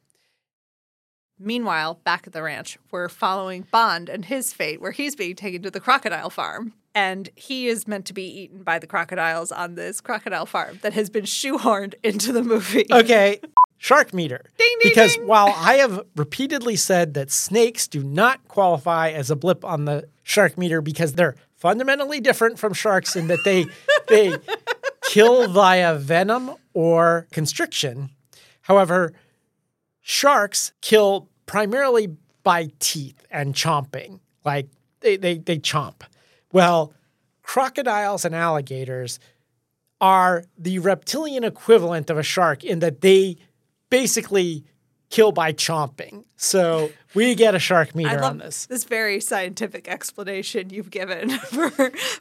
Meanwhile, back at the ranch, we're following Bond and his fate, where he's being taken to the crocodile farm. And he is meant to be eaten by the crocodiles on this crocodile farm that has been shoehorned into the movie. Okay, shark meter. Ding, ding, because ding. while I have repeatedly said that snakes do not qualify as a blip on the shark meter because they're fundamentally different from sharks in that they they kill via venom or constriction. However, sharks kill primarily by teeth and chomping. Like they they, they chomp. Well, crocodiles and alligators are the reptilian equivalent of a shark in that they basically kill by chomping. So we get a shark I meter love on this. this very scientific explanation you've given for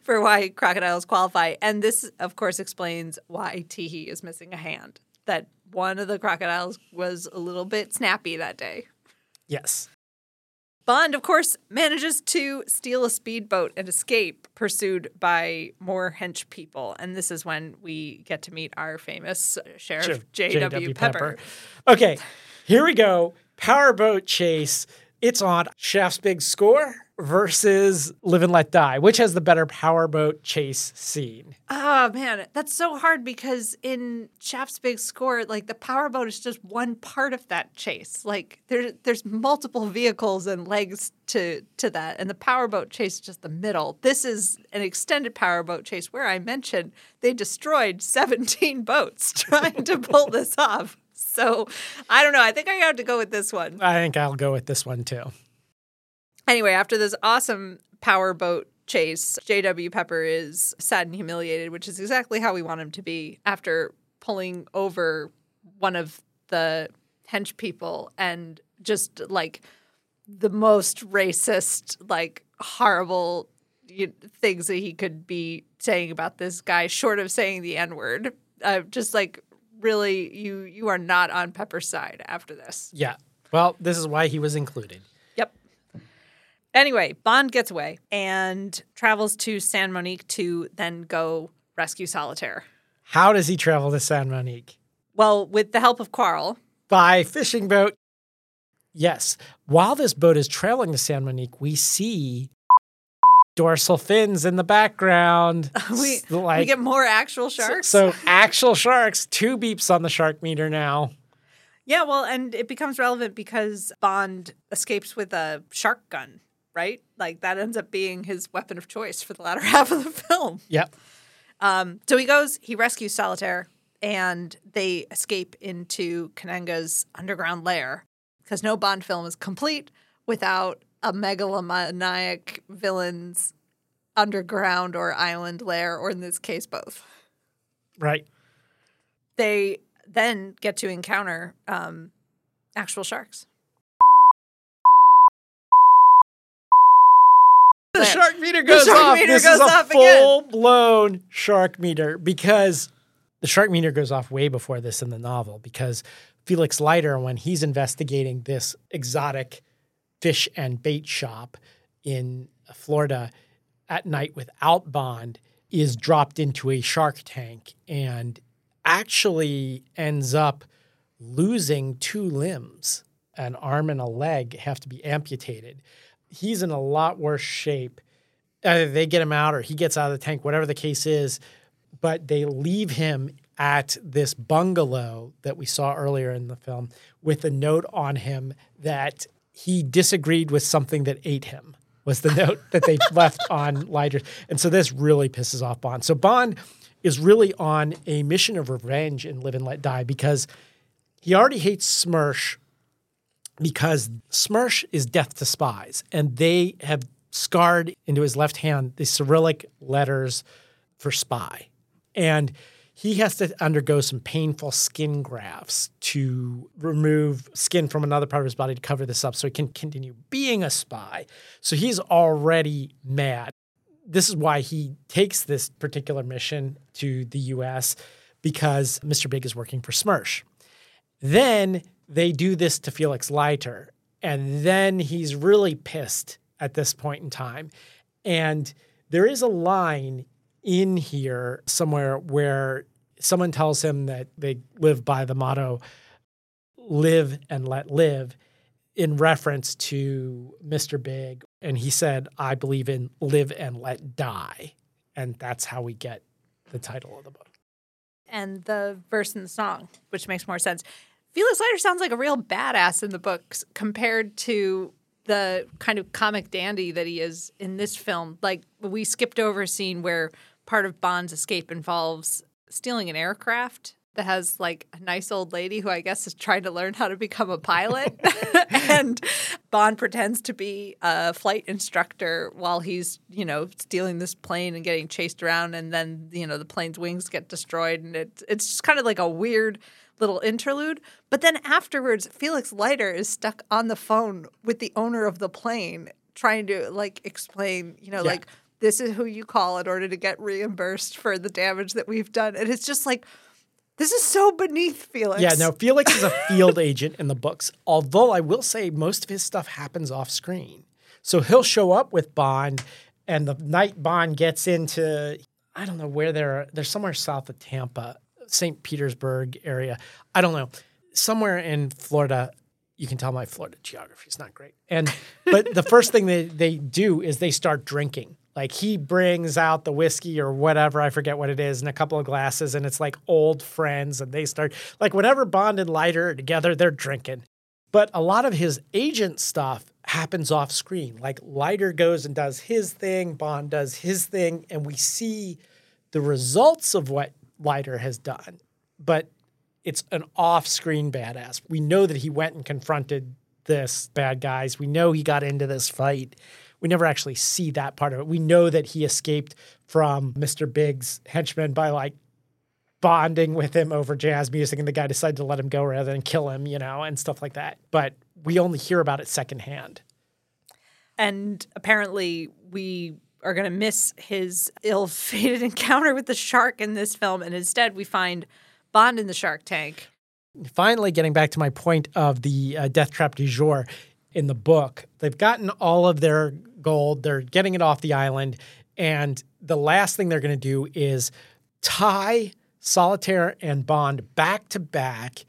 for why crocodiles qualify, and this, of course, explains why Tee Hee is missing a hand. That one of the crocodiles was a little bit snappy that day. Yes. Bond, of course, manages to steal a speedboat and escape, pursued by more hench people. And this is when we get to meet our famous Sheriff Sure, J.W. Pepper. Okay, here we go. Powerboat chase. It's on Shaft's Big Score versus Live and Let Die. Which has the better powerboat chase scene? Oh man, that's so hard because in Shaft's big score, like the powerboat is just one part of that chase. Like there, there's multiple vehicles and legs to to that, and the powerboat chase is just the middle. This is an extended powerboat chase where I mentioned they destroyed 17 boats trying to pull this off. So I don't know. I think I have to go with this one. I think I'll go with this one too. Anyway, after this awesome powerboat chase, J.W. Pepper is sad and humiliated, which is exactly how we want him to be after pulling over one of the hench people and just like the most racist, like horrible you, things that he could be saying about this guy, short of saying the N word. Uh, just like really, you you are not on Pepper's side after this. Yeah. Well, this is why he was included. Anyway, Bond gets away and travels to San Monique to then go rescue Solitaire. How does he travel to San Monique? Well, with the help of Quarrel, By fishing boat. Yes. While this boat is traveling to San Monique, we see dorsal fins in the background. we, like- we get more actual so- sharks. So, actual sharks, two beeps on the shark meter now. yeah, well, and it becomes relevant because Bond escapes with a shark gun, right? Like that ends up being his weapon of choice for the latter half of the film. Yep. Um, so he goes, he rescues Solitaire, and they escape into Kananga's underground lair because no Bond film is complete without a megalomaniac villain's underground or island lair, or in this case, both. Right. They then get to encounter um, actual sharks. The There. shark meter goes shark off. meter this goes is a off again. full blown shark meter because the shark meter goes off way before this in the novel because Felix Leiter, when he's investigating this exotic fish and bait shop in Florida at night without Bond, is dropped into a shark tank and actually ends up losing two limbs. An arm and a leg have to be amputated. He's in a lot worse shape. Either they get him out or he gets out of the tank, whatever the case is, but they leave him at this bungalow that we saw earlier in the film with a note on him that he disagreed with something that ate him was the note that they left on Leiter's. And so this really pisses off Bond. So Bond is really on a mission of revenge in Live and Let Die because he already hates Smersh because Smersh is death to spies, and they have scarred into his left hand the Cyrillic letters for spy. And he has to undergo some painful skin grafts to remove skin from another part of his body to cover this up so he can continue being a spy. So he's already mad. This is why he takes this particular mission to the US because Mr. Big is working for Smersh. Then they do this to Felix Leiter, and then he's really pissed at this point in time. And there is a line in here somewhere where someone tells him that they live by the motto live and let live in reference to Mr. Big. And he said, I believe in live and let die. And that's how we get the title of the book. And the verse in the song, which makes more sense. Felix Leiter sounds like a real badass in the books compared to the kind of comic dandy that he is in this film. Like we skipped over a scene where part of Bond's escape involves stealing an aircraft that has like a nice old lady who I guess is trying to learn how to become a pilot. and Bond pretends to be a flight instructor while he's, you know, stealing this plane and getting chased around and then, you know, the plane's wings get destroyed and it, it's just kind of like a weird little interlude. But then afterwards, Felix Leiter is stuck on the phone with the owner of the plane trying to like explain, you know, Yeah. like this is who you call in order to get reimbursed for the damage that we've done. And it's just like, this is so beneath Felix. Yeah, no, Felix is a field agent in the books, although I will say most of his stuff happens off screen. So he'll show up with Bond, and the night Bond gets into, I don't know where they're, they're somewhere south of Tampa, St. Petersburg area. I don't know. Somewhere in Florida. You can tell my Florida geography is not great. And but the first thing they, they do is they start drinking. Like he brings out the whiskey or whatever, I forget what it is, and a couple of glasses, and it's like old friends, and they start like whenever Bond and Leiter are together, they're drinking. But a lot of his agent stuff happens off screen. Like Leiter goes and does his thing, Bond does his thing, and we see the results of what Leiter has done. But it's an off-screen badass. We know that he went and confronted this bad guys. We know he got into this fight. We never actually see that part of it. We know that he escaped from Mr. Big's henchmen by like bonding with him over jazz music, and the guy decided to let him go rather than kill him, you know, and stuff like that. But we only hear about it secondhand. And apparently, we are going to miss his ill fated encounter with the shark in this film. And instead, we find Bond in the shark tank. finally getting back to my point of the uh, death trap du jour in the book they've gotten all of their gold they're getting it off the island and the last thing they're going to do is tie solitaire and bond back to back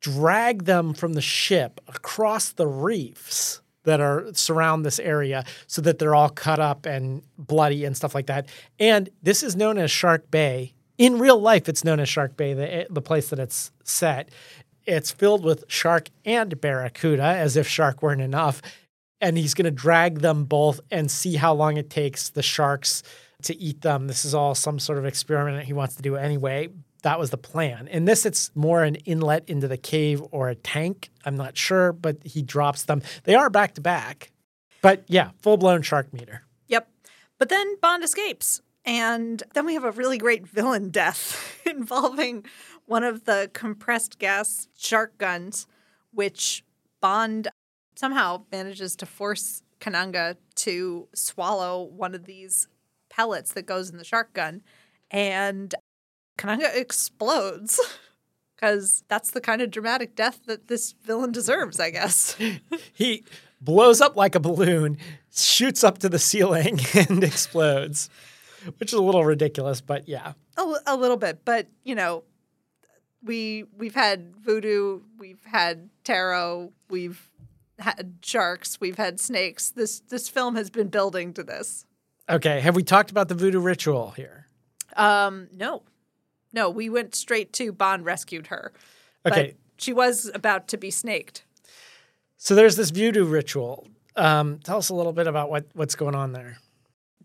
drag them from the ship across the reefs that are surround this area so that they're all cut up and bloody and stuff like that. And this is known as shark bay. In real life it's known as shark bay the, the place that it's set. It's filled with shark and barracuda as if shark weren't enough. And he's going to drag them both and see how long it takes the sharks to eat them. This is all some sort of experiment he wants to do anyway that was the plan in this it's more an inlet into the cave or a tank i'm not sure but he drops them they are back to back but yeah full-blown shark meter Yep. But then Bond escapes. And then we have a really great villain death involving one of the compressed gas shark guns, which Bond somehow manages to force Kananga to swallow one of these pellets that goes in the shark gun. And Kananga explodes because that's the kind of dramatic death that this villain deserves, I guess. he blows up like a balloon shoots up to the ceiling and explodes which is a little ridiculous but yeah a, a little bit, but you know, we we've had voodoo, we've had tarot, we've had sharks, we've had snakes. This this film has been building to this. okay have we talked about the voodoo ritual here Um, no, No, we went straight to Bond rescued her. Okay. But she was about to be snaked. So there's this voodoo ritual. Um, tell us a little bit about what, what's going on there.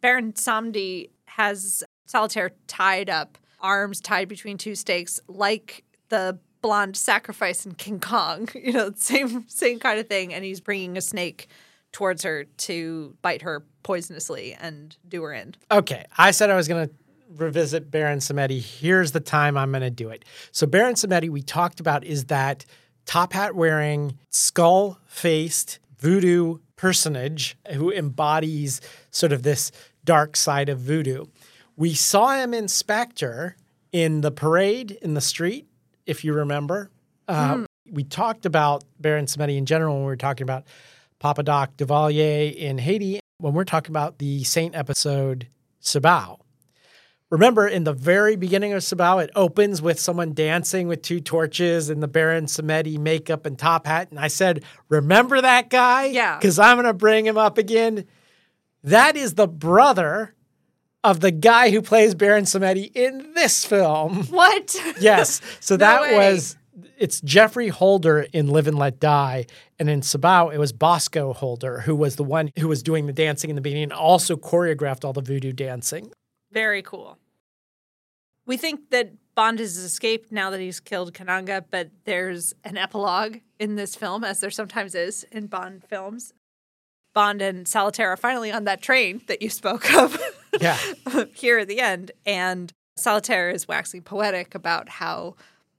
Baron Samedi has Solitaire tied up, arms tied between two stakes, like the blonde sacrifice in King Kong. You know, same same kind of thing. And he's bringing a snake towards her to bite her poisonously and do her in. Okay, I said I was going to revisit Baron Samedi. Here's the time I'm going to do it. So Baron Samedi, we talked about, is that top hat wearing, skull faced voodoo personage who embodies sort of this dark side of voodoo. We saw him in Spectre in the parade in the street, if you remember. Uh, We talked about Baron Samedi in general when we were talking about Papa Doc Duvalier in Haiti, when we're talking about the Saint episode Sibao. Remember, in the very beginning of Sibao, it opens with someone dancing with two torches and the Baron Samedi makeup and top hat. And I said, Remember that guy? Yeah. Because I'm going to bring him up again. That is the brother of the guy who plays Baron Samedi in this film. What? Yes. So No that way. was it's Geoffrey Holder in Live and Let Die. And in Sibao, it was Bosco Holder, who was the one who was doing the dancing in the beginning and also choreographed all the voodoo dancing. Very cool. We think that Bond has escaped now that he's killed Kananga, but there's an epilogue in this film, as there sometimes is in Bond films. Bond and Solitaire are finally on that train that you spoke of Yeah. here at the end. And Solitaire is waxing poetic about how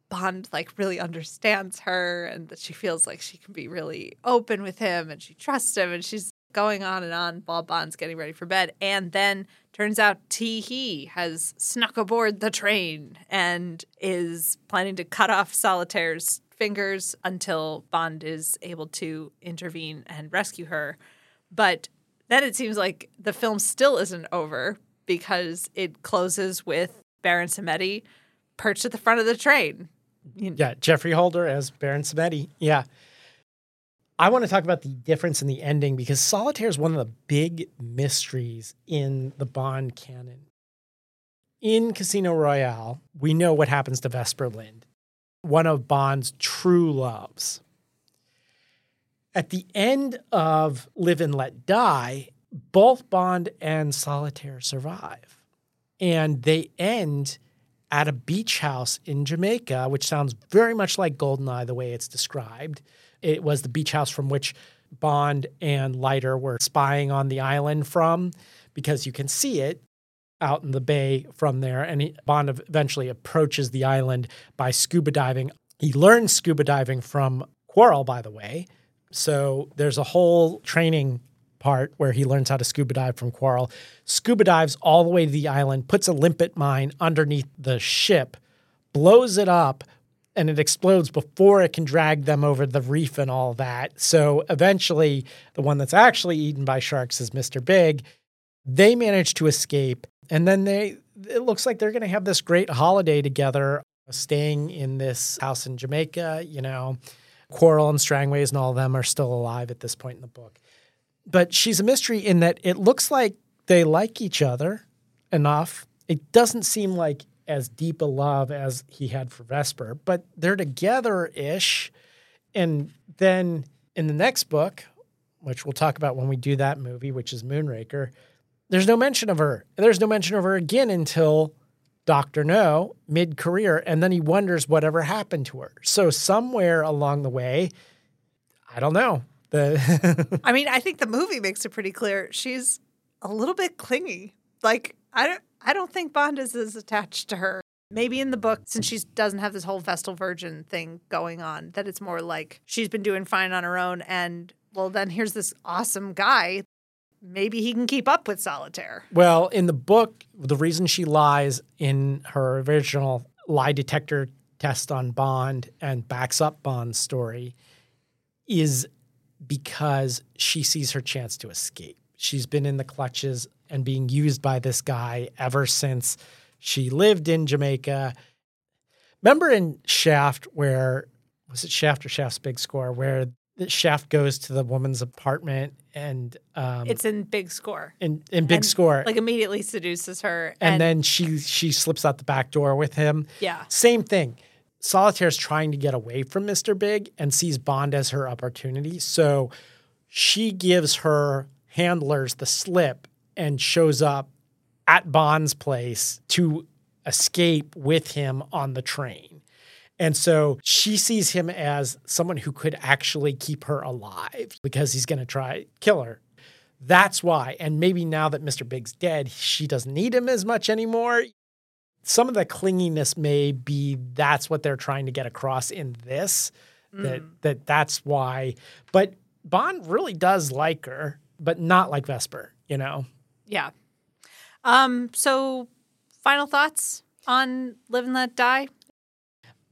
Bond like really understands her and that she feels like she can be really open with him and she trusts him and she's going on and on while Bond's getting ready for bed. And then turns out Tee Hee has snuck aboard the train and is planning to cut off Solitaire's fingers until Bond is able to intervene and rescue her. But then it seems like the film still isn't over because it closes with Baron Samedi perched at the front of the train. Yeah. Geoffrey Holder as Baron Samedi. Yeah. I want to talk about the difference in the ending because Solitaire is one of the big mysteries in the Bond canon. In Casino Royale, we know what happens to Vesper Lynd, one of Bond's true loves. At the end of Live and Let Die, both Bond and Solitaire survive. And they end at a beach house in Jamaica, which sounds very much like Goldeneye the way it's described. It was the beach house from which Bond and Leiter were spying on the island from, because you can see it out in the bay from there. And he, Bond eventually approaches the island by scuba diving. He learns scuba diving from Quarrel, by the way. So there's a whole training part where he learns how to scuba dive from Quarrel. Scuba dives all the way to the island, puts a limpet mine underneath the ship, blows it up, and it explodes before it can drag them over the reef and all that. So eventually, the one that's actually eaten by sharks is Mr. Big. They manage to escape, and then they it looks like they're going to have this great holiday together, staying in this house in Jamaica. You know, Quarrel and Strangways and all of them are still alive at this point in the book. But she's a mystery in that it looks like they like each other enough. It doesn't seem like as deep a love as he had for Vesper, but they're together ish. And then in the next book, which we'll talk about when we do that movie, which is Moonraker, there's no mention of her. There's no mention of her again until Dr. No mid career. And then he wonders whatever happened to her. So somewhere along the way, I don't know. The I mean, I think the movie makes it pretty clear she's a little bit clingy. Like I don't I don't think Bond is as attached to her. Maybe in the book, since she doesn't have this whole Vestal Virgin thing going on, that it's more like she's been doing fine on her own and well then here's this awesome guy. Maybe he can keep up with solitaire. Well, in the book, the reason she lies in her original lie detector test on Bond and backs up Bond's story is because she sees her chance to escape. She's been in the clutches and being used by this guy ever since she lived in Jamaica. Remember in Shaft, where was it Shaft or Shaft's Big Score, where Shaft goes to the woman's apartment and um, It's in big score. in, in big And, score, Like immediately seduces her. and, then she she slips out the back door with him. Yeah. Same thing. Solitaire's trying to get away from Mr. Big and sees Bond as her opportunity. So she gives her handlers the slip and shows up at Bond's place to escape with him on the train. And so she sees him as someone who could actually keep her alive because he's going to try kill her. That's why. And maybe now that Mr. Big's dead, she doesn't need him as much anymore. Some of the clinginess may be that's what they're trying to get across in this. That mm. that that's why. But Bond really does like her, but not like Vesper, you know. Yeah. Um, so final thoughts on Live and Let Die?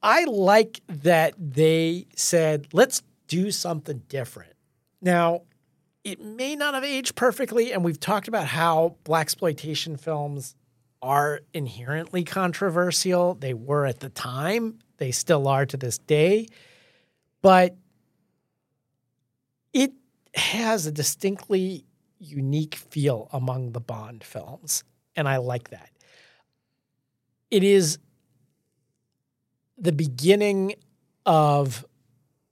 I like that they said, let's do something different. Now, it may not have aged perfectly, and we've talked about how blaxploitation films are inherently controversial. They were at the time, they still are to this day, but it has a distinctly unique feel among the Bond films, and I like that. It is the beginning of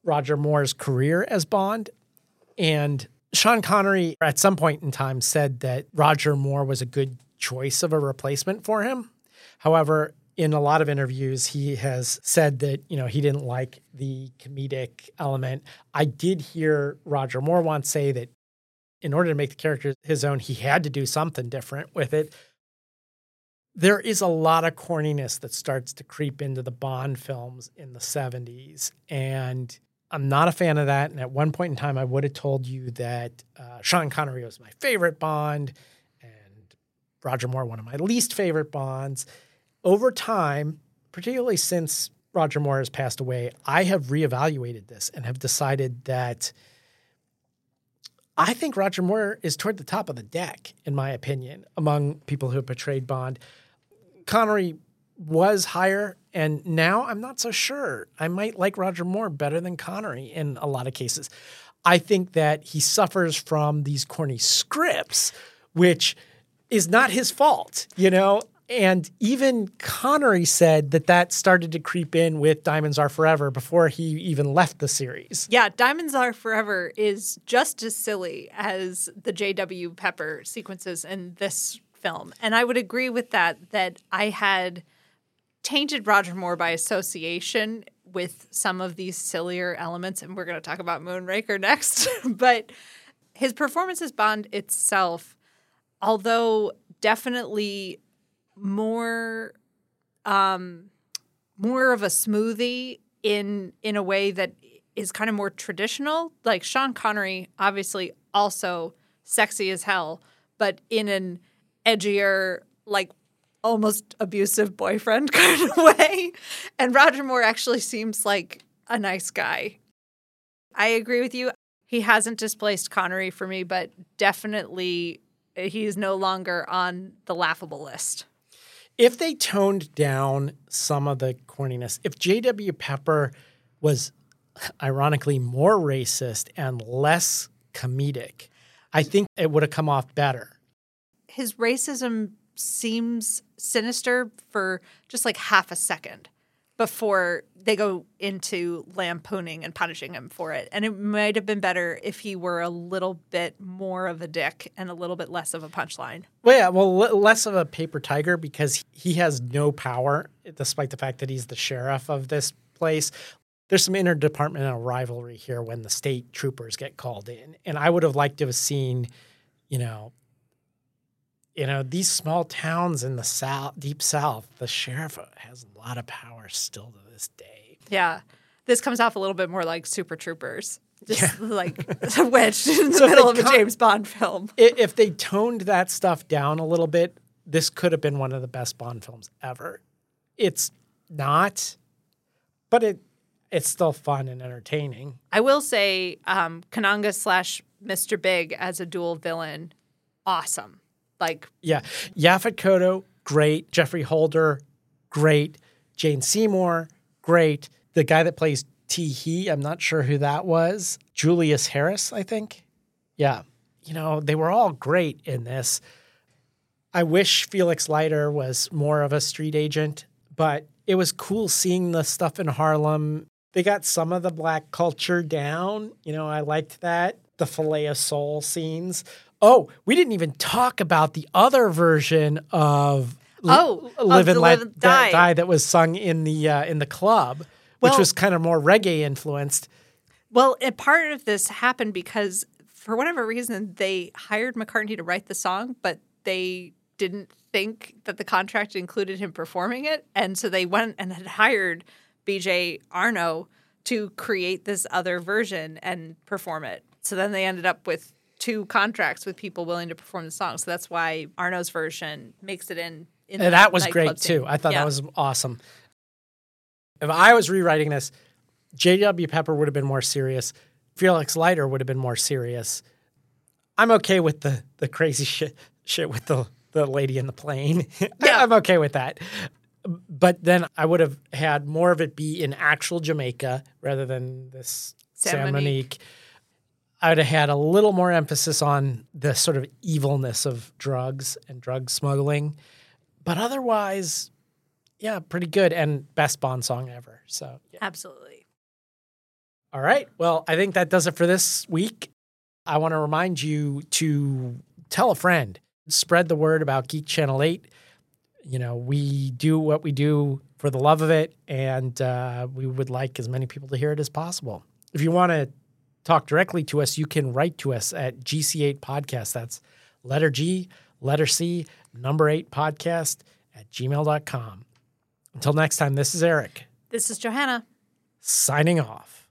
Roger Moore's career as Bond. And Sean Connery, at some point in time, said that Roger Moore was a good choice of a replacement for him. However, in a lot of interviews, he has said that you know he didn't like the comedic element. I did hear Roger Moore once say that in order to make the character his own, he had to do something different with it there is a lot of corniness that starts to creep into the Bond films in the 70s. And I'm not a fan of that. And at one point in time, I would have told you that uh, Sean Connery was my favorite Bond and Roger Moore, one of my least favorite Bonds. Over time, particularly since Roger Moore has passed away, I have reevaluated this and have decided that I think Roger Moore is toward the top of the deck, in my opinion, among people who have portrayed Bond. Connery was higher, and now I'm not so sure. I might like Roger Moore better than Connery in a lot of cases. I think that he suffers from these corny scripts, which is not his fault, you know? And even Connery said that that started to creep in with Diamonds Are Forever before he even left the series. Yeah, Diamonds Are Forever is just as silly as the J.W. Pepper sequences in this film. And I would agree with that, that I had tainted Roger Moore by association with some of these sillier elements. And we're going to talk about Moonraker next. but his performance as Bond itself, although definitely more um more of a smoothie in in a way that is kind of more traditional. Like Sean Connery obviously also sexy as hell but in an edgier like almost abusive boyfriend kind of way. And Roger Moore actually seems like a nice guy. I agree with you. He hasn't displaced Connery for me but definitely he's no longer on the laughable list if they toned down some of the corniness, if J.W. Pepper was ironically more racist and less comedic, I think it would have come off better. his racism seems sinister for just like half a second before they go into lampooning and punishing him for it. And it might have been better if he were a little bit more of a dick and a little bit less of a punchline. Well, yeah, well, l- less of a paper tiger because he has no power, despite the fact that he's the sheriff of this place. There's some interdepartmental rivalry here when the state troopers get called in, and I would have liked to have seen, you know, you know these small towns in the south, deep south. The sheriff has a lot of power still to this day. Yeah. This comes off a little bit more like Super Troopers. Just like wedged in the So middle of a James Bond film. If they toned that stuff down a little bit, this could have been one of the best Bond films ever. It's not, but it it's still fun and entertaining. I will say, um, Kananga slash Mr. Big as a dual villain, awesome. Like, Yeah, Yaphet Kotto, great. Geoffrey Holder, great. Jane Seymour, great. The guy that plays Tee Hee. I'm not sure who that was. Julius Harris, I think. Yeah. You know, they were all great in this. I wish Felix Leiter was more of a street agent, but it was cool seeing the stuff in Harlem. They got some of the black culture down. You know, I liked that. The filet of soul scenes. Oh, we didn't even talk about the other version of Oh, of Live and Let Die. Die. that was sung in the uh, in the club, which was kind of more reggae influenced. Well, and part of this happened because for whatever reason they hired McCartney to write the song, but they didn't think that the contract included him performing it, and so they went and had hired BJ Arnau to create this other version and perform it. So then they ended up with two contracts with people willing to perform the song. So that's why Arnau's version makes it in. in that was great too. I thought Yeah. that was awesome. If I was rewriting this, J.W. Pepper would have been more serious. Felix Leiter would have been more serious. I'm okay with the the crazy shit shit with the the lady in the plane. Yeah. I'm okay with that. But then I would have had more of it be in actual Jamaica rather than this San San, Monique. Monique. I would have had a little more emphasis on the sort of evilness of drugs and drug smuggling. But otherwise, yeah, pretty good and best Bond song ever. So, yeah. Absolutely. All right. Well, I think that does it for this week. I want to remind you to tell a friend, spread the word about Geek Channel 8. You know, we do what we do for the love of it, and uh, we would like as many people to hear it as possible. If you want to talk directly to us, you can write to us at GC8 Podcast. That's letter G, letter C, number eight podcast at gmail.com. Until next time, this is Eric This is Johanna. signing off.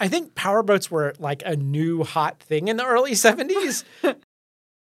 I think powerboats were like a new hot thing in the early 70s.